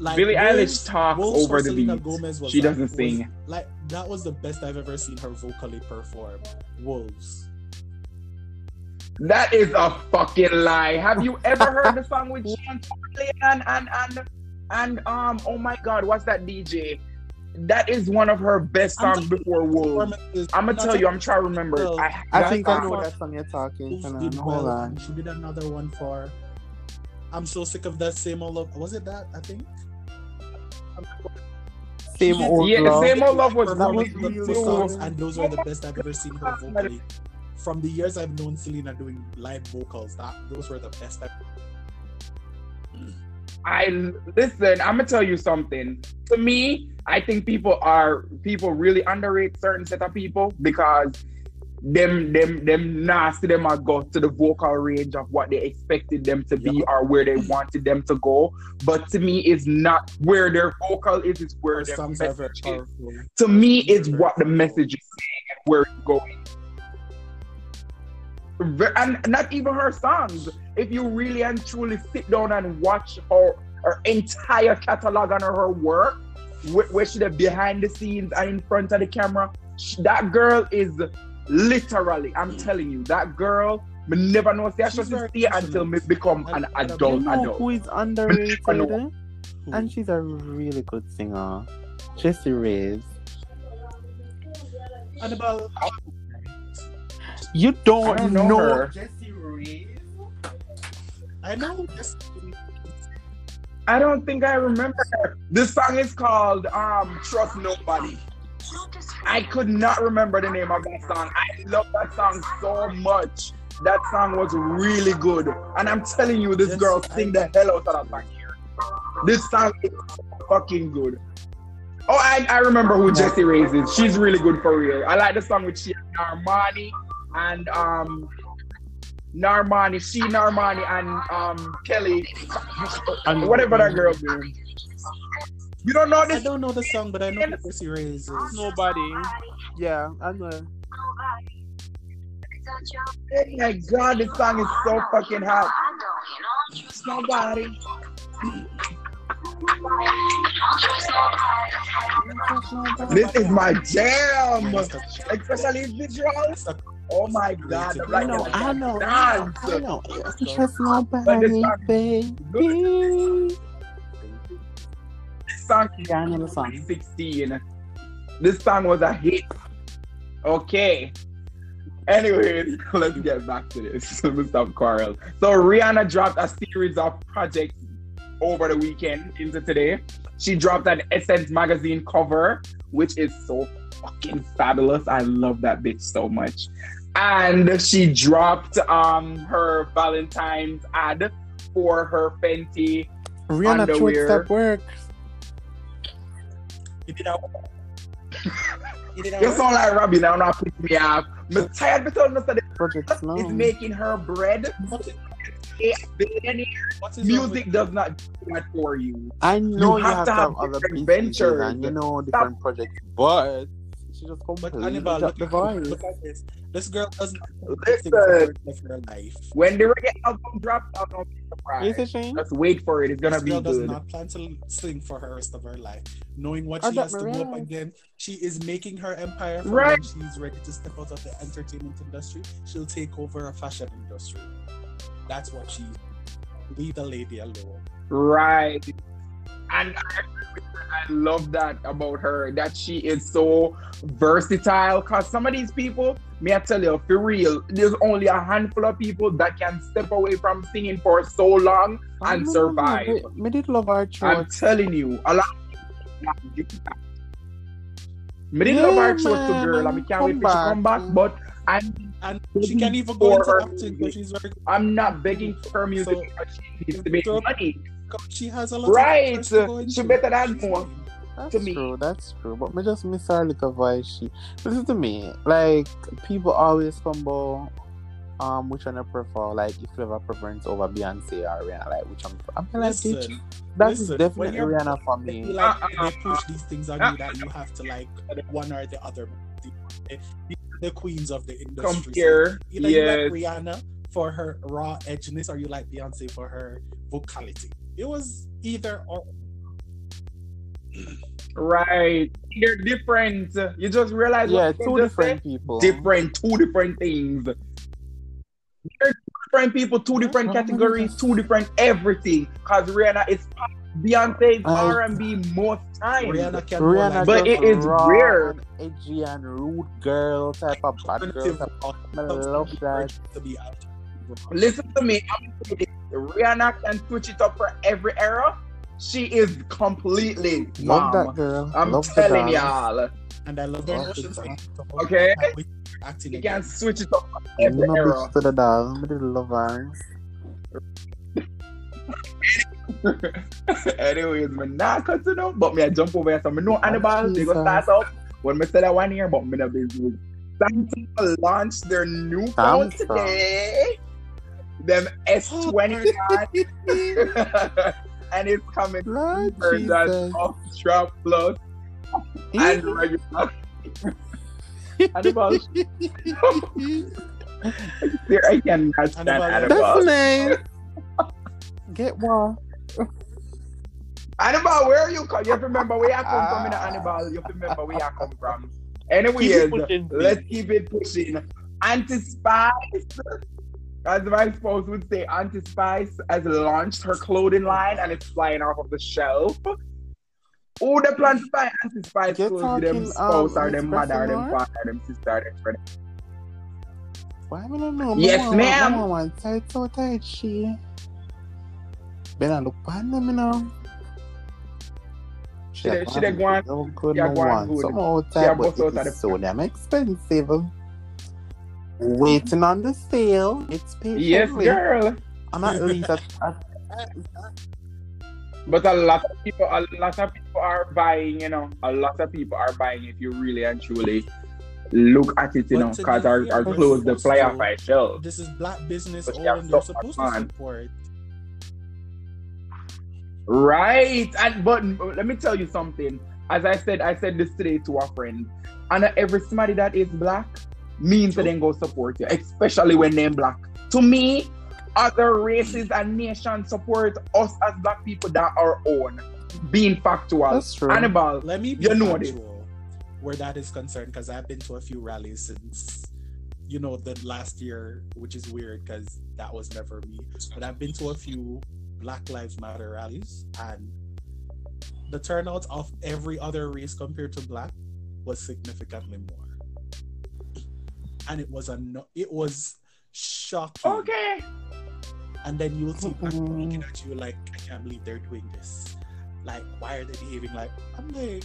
Like Billie Wolves- Eilish talks Wolves over the beat. Gomez was She like- doesn't was- sing. Like that was the best I've ever seen her vocally perform. Wolves. That is a fucking lie. Have you ever heard the song with Sean Farley and and and and um? Oh my God, what's that DJ? That is one of her best songs before Wolves. I'm gonna tell you. I'm trying to remember. Well, I, I think I song- know that song you're talking. Wolves Hold on, well. on. She did another one for. I'm so sick of that same old love. Was it that? I think. Same old Yeah, love. Same Old Love was That Performing was really the really songs, and those are the best I've ever seen her vocally. From the years I've known Selena doing live vocals, that those were the best. I've... I listen. I'm gonna tell you something. To me, I think people are people really underrate certain set of people because them them them nasty them are go to the vocal range of what they expected them to be Yeah. or where they wanted them to go. But to me, it's not where their vocal is. It's where Her their songs are very message is. To me, it's what the message is saying and where it's going. Ve- And not even her songs. If you really and truly sit down and watch her, her entire catalog and her work, where, where she the behind the scenes and in front of the camera, sh- that girl is literally, I'm mm. telling you, that girl, me never know say I She's should very stay until me passionate. become an adult You know adult. who is underrated? Who? And she's a really good singer. Jessie Reyez. Annabelle, You don't, I don't know know, her. Jessie Reyez? I know. Yes. I don't think I remember. her. This song is called um Trust Nobody. I could not remember the name of that song. I love that song so much. That song was really good. And I'm telling you, this Yes, girl I- sing the hell out of that song here. This song is fucking good. Oh, I, I remember who Jessie Reyez is. She's really good for real. I like the song with she and Normani and um Normani, she Normani and um Kelly, And- whatever that girl name. You don't know this? I don't know the song, but I know the Pussy Raises. Nobody. Yeah, I know. Oh my god, this song is so fucking hot. Nobody. This is my jam, especially visuals. Oh my god, I'm I like, know, I know, dance. I know. Trust But this nobody, song- baby. This song Yeah, I know song. 16. This song was a hit. Okay. Anyways, let's get back to this. Let me stop quarrel. So Rihanna dropped a series of projects over the weekend into today. She dropped an Essence magazine cover, which is so fucking fabulous. I love that bitch so much. And she dropped um her Valentine's ad for her Fenty Rihanna throat Underwear. stop work. You did that. You did that. You sound like Robbie now, not piss me off. I'm tired because Mr. Project is Sloan. making her bread. A billionaire. what is wrong Music does not do that for you. I know you, have have, to to have have other different ventures. and you know different projects, but she just But Annabelle, dropped look, the voice. look at this. This girl does not Listen. think for of her life. When the reggae album drops, I'll not be Is surprised. it Shane? Just wait for it. It's gonna This be girl does not plan to sing for her rest of her life. Knowing what I she got has to go up again, she is making her empire for Right. when she's ready to step out of the entertainment industry. She'll take over a fashion industry. That's what she's. Leave the lady alone. Right. And I, I love that about her that she is so versatile. Cause some of these people, may I tell you, for real, there's only a handful of people that can step away from singing for so long and No, survive. Me, me did love her I'm telling you, a lot. of people not. Me didn't love Yeah, her show to girl, and we can't wait for she come back. back. But I'm And she can even go into acting because she's very. I'm not begging for her music So- she needs to make money. She has a lot Right. of offers to She better than She's more. That's to me. true, that's true. But me just miss her little voice. She listen to me. Like people always combo um which one I prefer, like if you have a preference over Beyonce or Rihanna, like which one I'm like Listen, bitch, that's listen, when definitely you're- Rihanna for me. feel like Uh, uh, they push these things on you that you have to like one or the other. The, the queens of the industry. Compare, Either you yes. like Rihanna for her raw edginess, or you like Beyonce for her vocality. It was either or. Right. They're different. You just realize Yeah, two you just different people. Different, two different things. They're different people, two different Uh-huh. categories, two different everything. Cause Rihanna is pop, Beyonce is I- R and B most times. Rihanna can Rihanna, go But it is raw rare. and edgy and rude girl type of bad girl. alternative Type. rock I love that. to be out. Listen to me. I'm saying this. Rihanna can switch it up for every era. She is completely Love bomb. that girl. I'm love telling y'all. And I love their Oh, Okay. Acting You again. can switch it up for every No era. to the doll. I did love her. Anyways, me not cut it out, but me I jump over here. So me know oh, Annabelle, they go Jesus. start out when me say that one here, but me not business. Samsung launched their new phone today. Them S29 and it's coming Lord version Jesus. of Strap Plus and regular. Annabelle, there I cannot stand Annabelle. Annabelle. That's nice. Get one. Annabelle, where are you? come? You have to remember where I come from in Annabelle. Ah. You have to remember where I come from. Anyways, Keep it pushing, let's keep it pushing. Anti Spice, as my spouse would say, Auntie Spice has launched her clothing line and it's flying off of the shelf. Who the plan to buy Anti Spice Get clothes? Them talking, spouse um, or them mother or them father or them sister or them friend. Why me don't know? Yes, Mama, ma'am. Mama want tight so tight she. I look pan them, you know. She dey- she dey go on- No good, she a no go on one. good. Some old She a type, bust but out it of the- is so damn expensive. Waiting on the sale. It's patiently. Yes, girl. I'm at least at, at But a lot of people, a lot of people are buying. You know, a lot of people are buying. If you really and truly look at it, you But know, because be our, our clothes the supposed fly to. off our shelf. This is black business But owned. yeah, and they're supposed to fun. support. Right. And but let me tell you something. As I said, I said this today to a friend. And every somebody that is black means that they go support you, especially when they're black. To me, other races and nations support us as black people that are own. Being factual. That's true. Hannibal. Let me be You know this. where that is concerned because I've been to a few rallies since you know the last year, which is weird because that was never me. But I've been to a few Black Lives Matter rallies and the turnout of every other race compared to black was significantly more. And it was a no- it was shocking. Okay. And then you'll see black people Mhm. looking at you like, I can't believe they're doing this. Like, why are they behaving like? I'm like,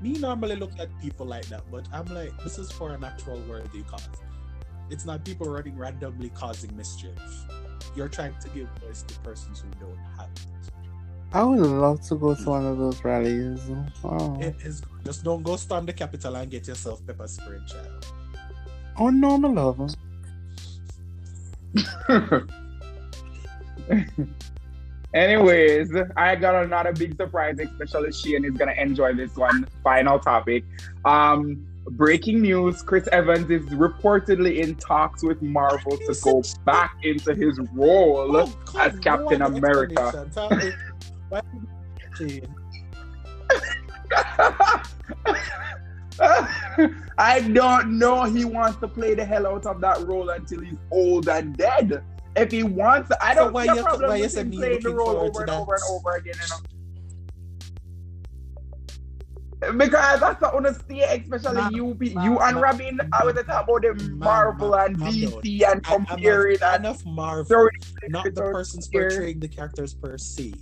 me normally look at people like that, but I'm like, this is for an actual worthy cause. It's not people running randomly causing mischief. You're trying to give voice to persons who don't have it. I would love to go to one of those rallies. Oh, It is just don't go storm the Capitol and get yourself pepper sprayed, child. Oh normal my love. Anyways, I got another big surprise, especially Shane is gonna enjoy this one. Final topic. Um, breaking news: Chris Evans is reportedly in talks with Marvel to go back into his role Oh, come as Captain on, America. explanation. Tell me, why- Jane, I don't know. He wants to play the hell out of that role until he's old and dead. If he wants, I don't why a you- why you say him me playing the role over and over and over again. You know? Because that's what I want to see, especially Ma- you, ma- you and ma- Robin. I was talking about the Ma- Marvel ma- and DC and comparing and enough Marvel, not the persons here. portraying the characters per se.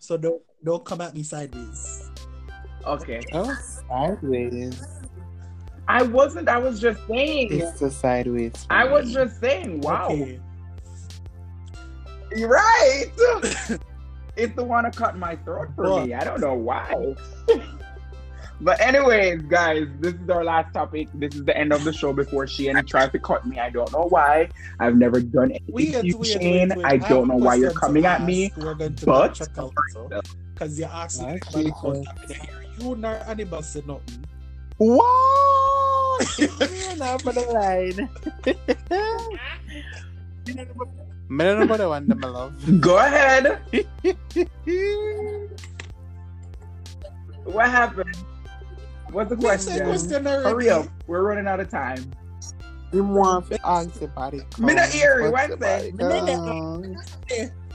So don't don't come at me sideways. Okay, Oh, sideways. I wasn't. I was just saying. It's the sideways. I was just saying. Wow. Okay. You're right. it's the one that cut my throat for What? me. I don't know why. but anyways, guys, this is our last topic. This is the end of the show before Shane tries to cut me. I don't know why. I've never done anything Wait, to you, wait, Shane. wait, wait. I don't have know why you're coming at me. We're going to but- check out because you asked me Okay, about sir. that. You nor anybody said nothing. What? You're not for the line. Me don't know the one, my love. Go ahead. What happened? What's the question? question. Hurry up. We're running out of time. You want to ask the body Me not hear you, What's what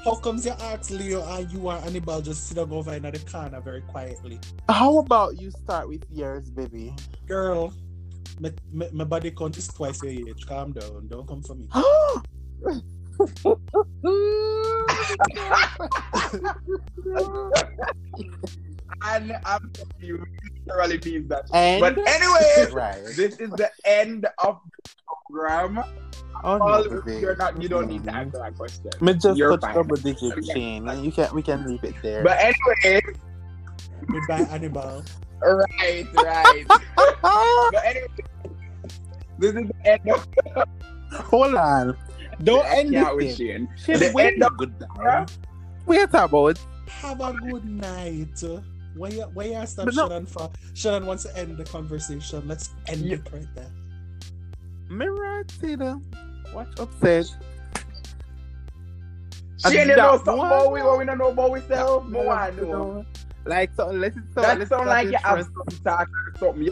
the say? body Me not count? How comes you ask Leo and you and Annabelle just sit down over in the corner very quietly? How about you start with yours, baby? Girl, my, my, my body count is twice your age. Calm down. Don't come for me. And I'm you literally means that. and But anyway, right. this is the end of the program. Oh, All, baby. you're not. You don't need to answer that question. Me just You're touch double digit Okay. chain, and you can we can leave it there. But anyway, Goodbye, Annabelle. right, right. but anyway, this is the end of Hold on, don't I end can't it. Shane. Shit, The wait end of goodbye. Wait about Have a good night. Why you, why you stop But no- Shannon for? Shannon wants to end the conversation. Let's end Yeah. it right there. Mirror Tina. Watch upset. You And know something about we what we don't know about ourselves? No one know. Like so, let's so That let's sound start like you with have first- some talk or something. You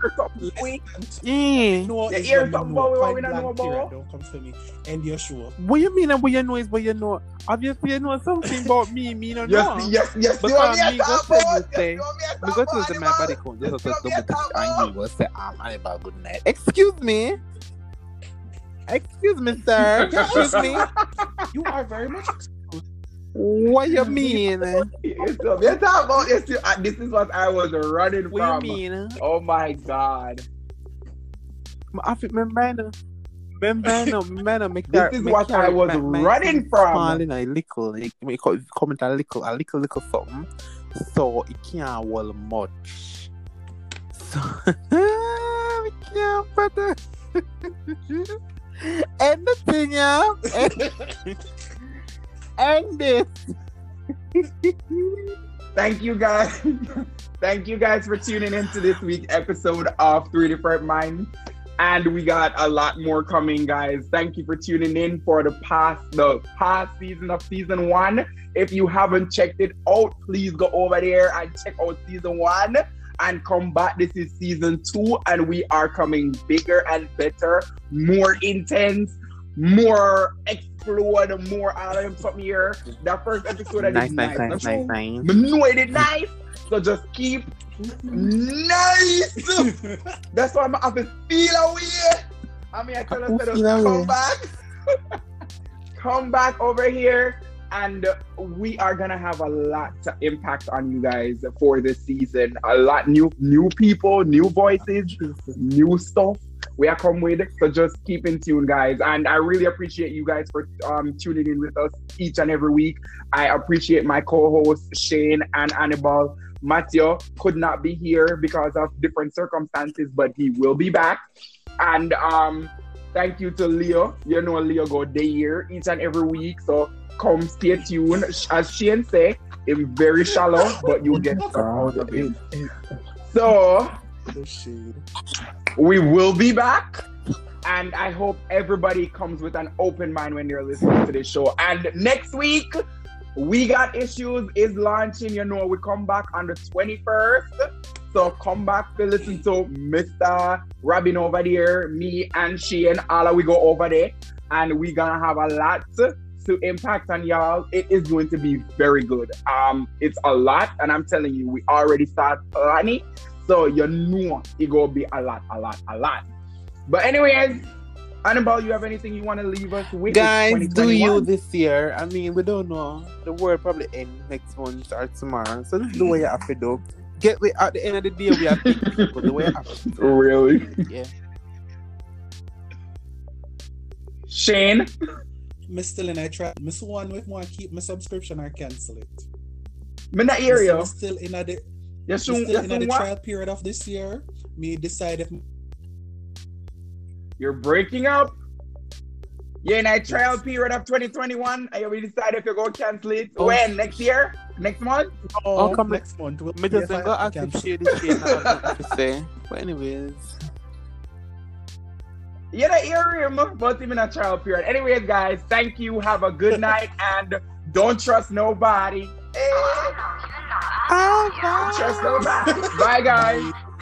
hear something sweet. Yeah. No, You is hear when you something about what Point we don't know blank period. about? Don't come for me. End your show. What you mean? and What you know is what you know. Obviously, you know something about me. Me no know. Yes, yes, yes. But You want me to me talk go tell about? you say- You want me to We talk go about to the my animals? body count. Yes, Just you to want me double to check talk and about? you will say, um, Annabelle, good night. Excuse me. Excuse me, sir. Excuse me. You are very much. What you mean? You want talk about? Uh, This is what I was running What from. you mean? Oh my god. I think remember no. Remember no, remember no, make This is what I was running from. Small in a little, like, make comment a little, a little, little something, so it can't well much. So we can't put the and the thing, yeah, and this. Thank you guys. Thank you guys for tuning into this week's episode of Three Different Minds. And we got a lot more coming, guys. Thank you for tuning in for the past the past season of season one. If you haven't checked it out, please go over there and check out season one and come back. This is season two, and we are coming bigger and better, more intense, more explode, more out of him from here. That first episode I Nice, did nice, nice. nice, That's nice, all. nice. But no, I did nice. So just keep nice. That's why I'm have to feel away. I mean, I tell us Who to feel away? come back, come back over here, and we are gonna have a lot to impact on you guys for this season. A lot new, new people, new voices, new stuff. We are come with, so just keep in tune, guys. And I really appreciate you guys for um, tuning in with us each and every week. I appreciate my co-hosts Shane and Annabelle. Matthew could not be here because of different circumstances, but he will be back. And um, thank you to Leo. You know Leo go day here each and every week. So come stay tuned. As Shane say, I'm very shallow, but you get out of it. So The shade. we will be back. And I hope everybody comes with an open mind when they're listening to this show. And next week, we got issues is launching. You know, we come back on the 21st. So come back to listen to Mr. Robin over there, me and Shane. All of we go over there. And we gonna have a lot to impact on y'all. It is going to be very good. Um, it's a lot, and I'm telling you, we already start planning. So you know it gonna be a lot, a lot, a lot. But anyways, Annabelle, you have anything you want to leave us with? It's Guys, do you this year? I mean, we don't know. The world probably end next month or tomorrow. So just do what you have to do. Get we at the end of the day we have people the way you have to. do. Really? Yeah. Shane? Me still in a try. Miss one with one keep my subscription or cancel it. Me not Me hear still- you. still in a the, You me soon, still you in a the trial period of this year. Me decide if You're breaking up? You're in a trial period of 2021 and you will decide if you're going to cancel it. Oh. When? Next year? Next month? Oh, come next month. We'll Me just see if go I ask if she this year now have nothing to say. But anyways. You don't hear him, but him in a trial period. Anyways, guys, thank you. Have a good night and don't trust nobody. Ah, don't trust. Bye, guys. Bye.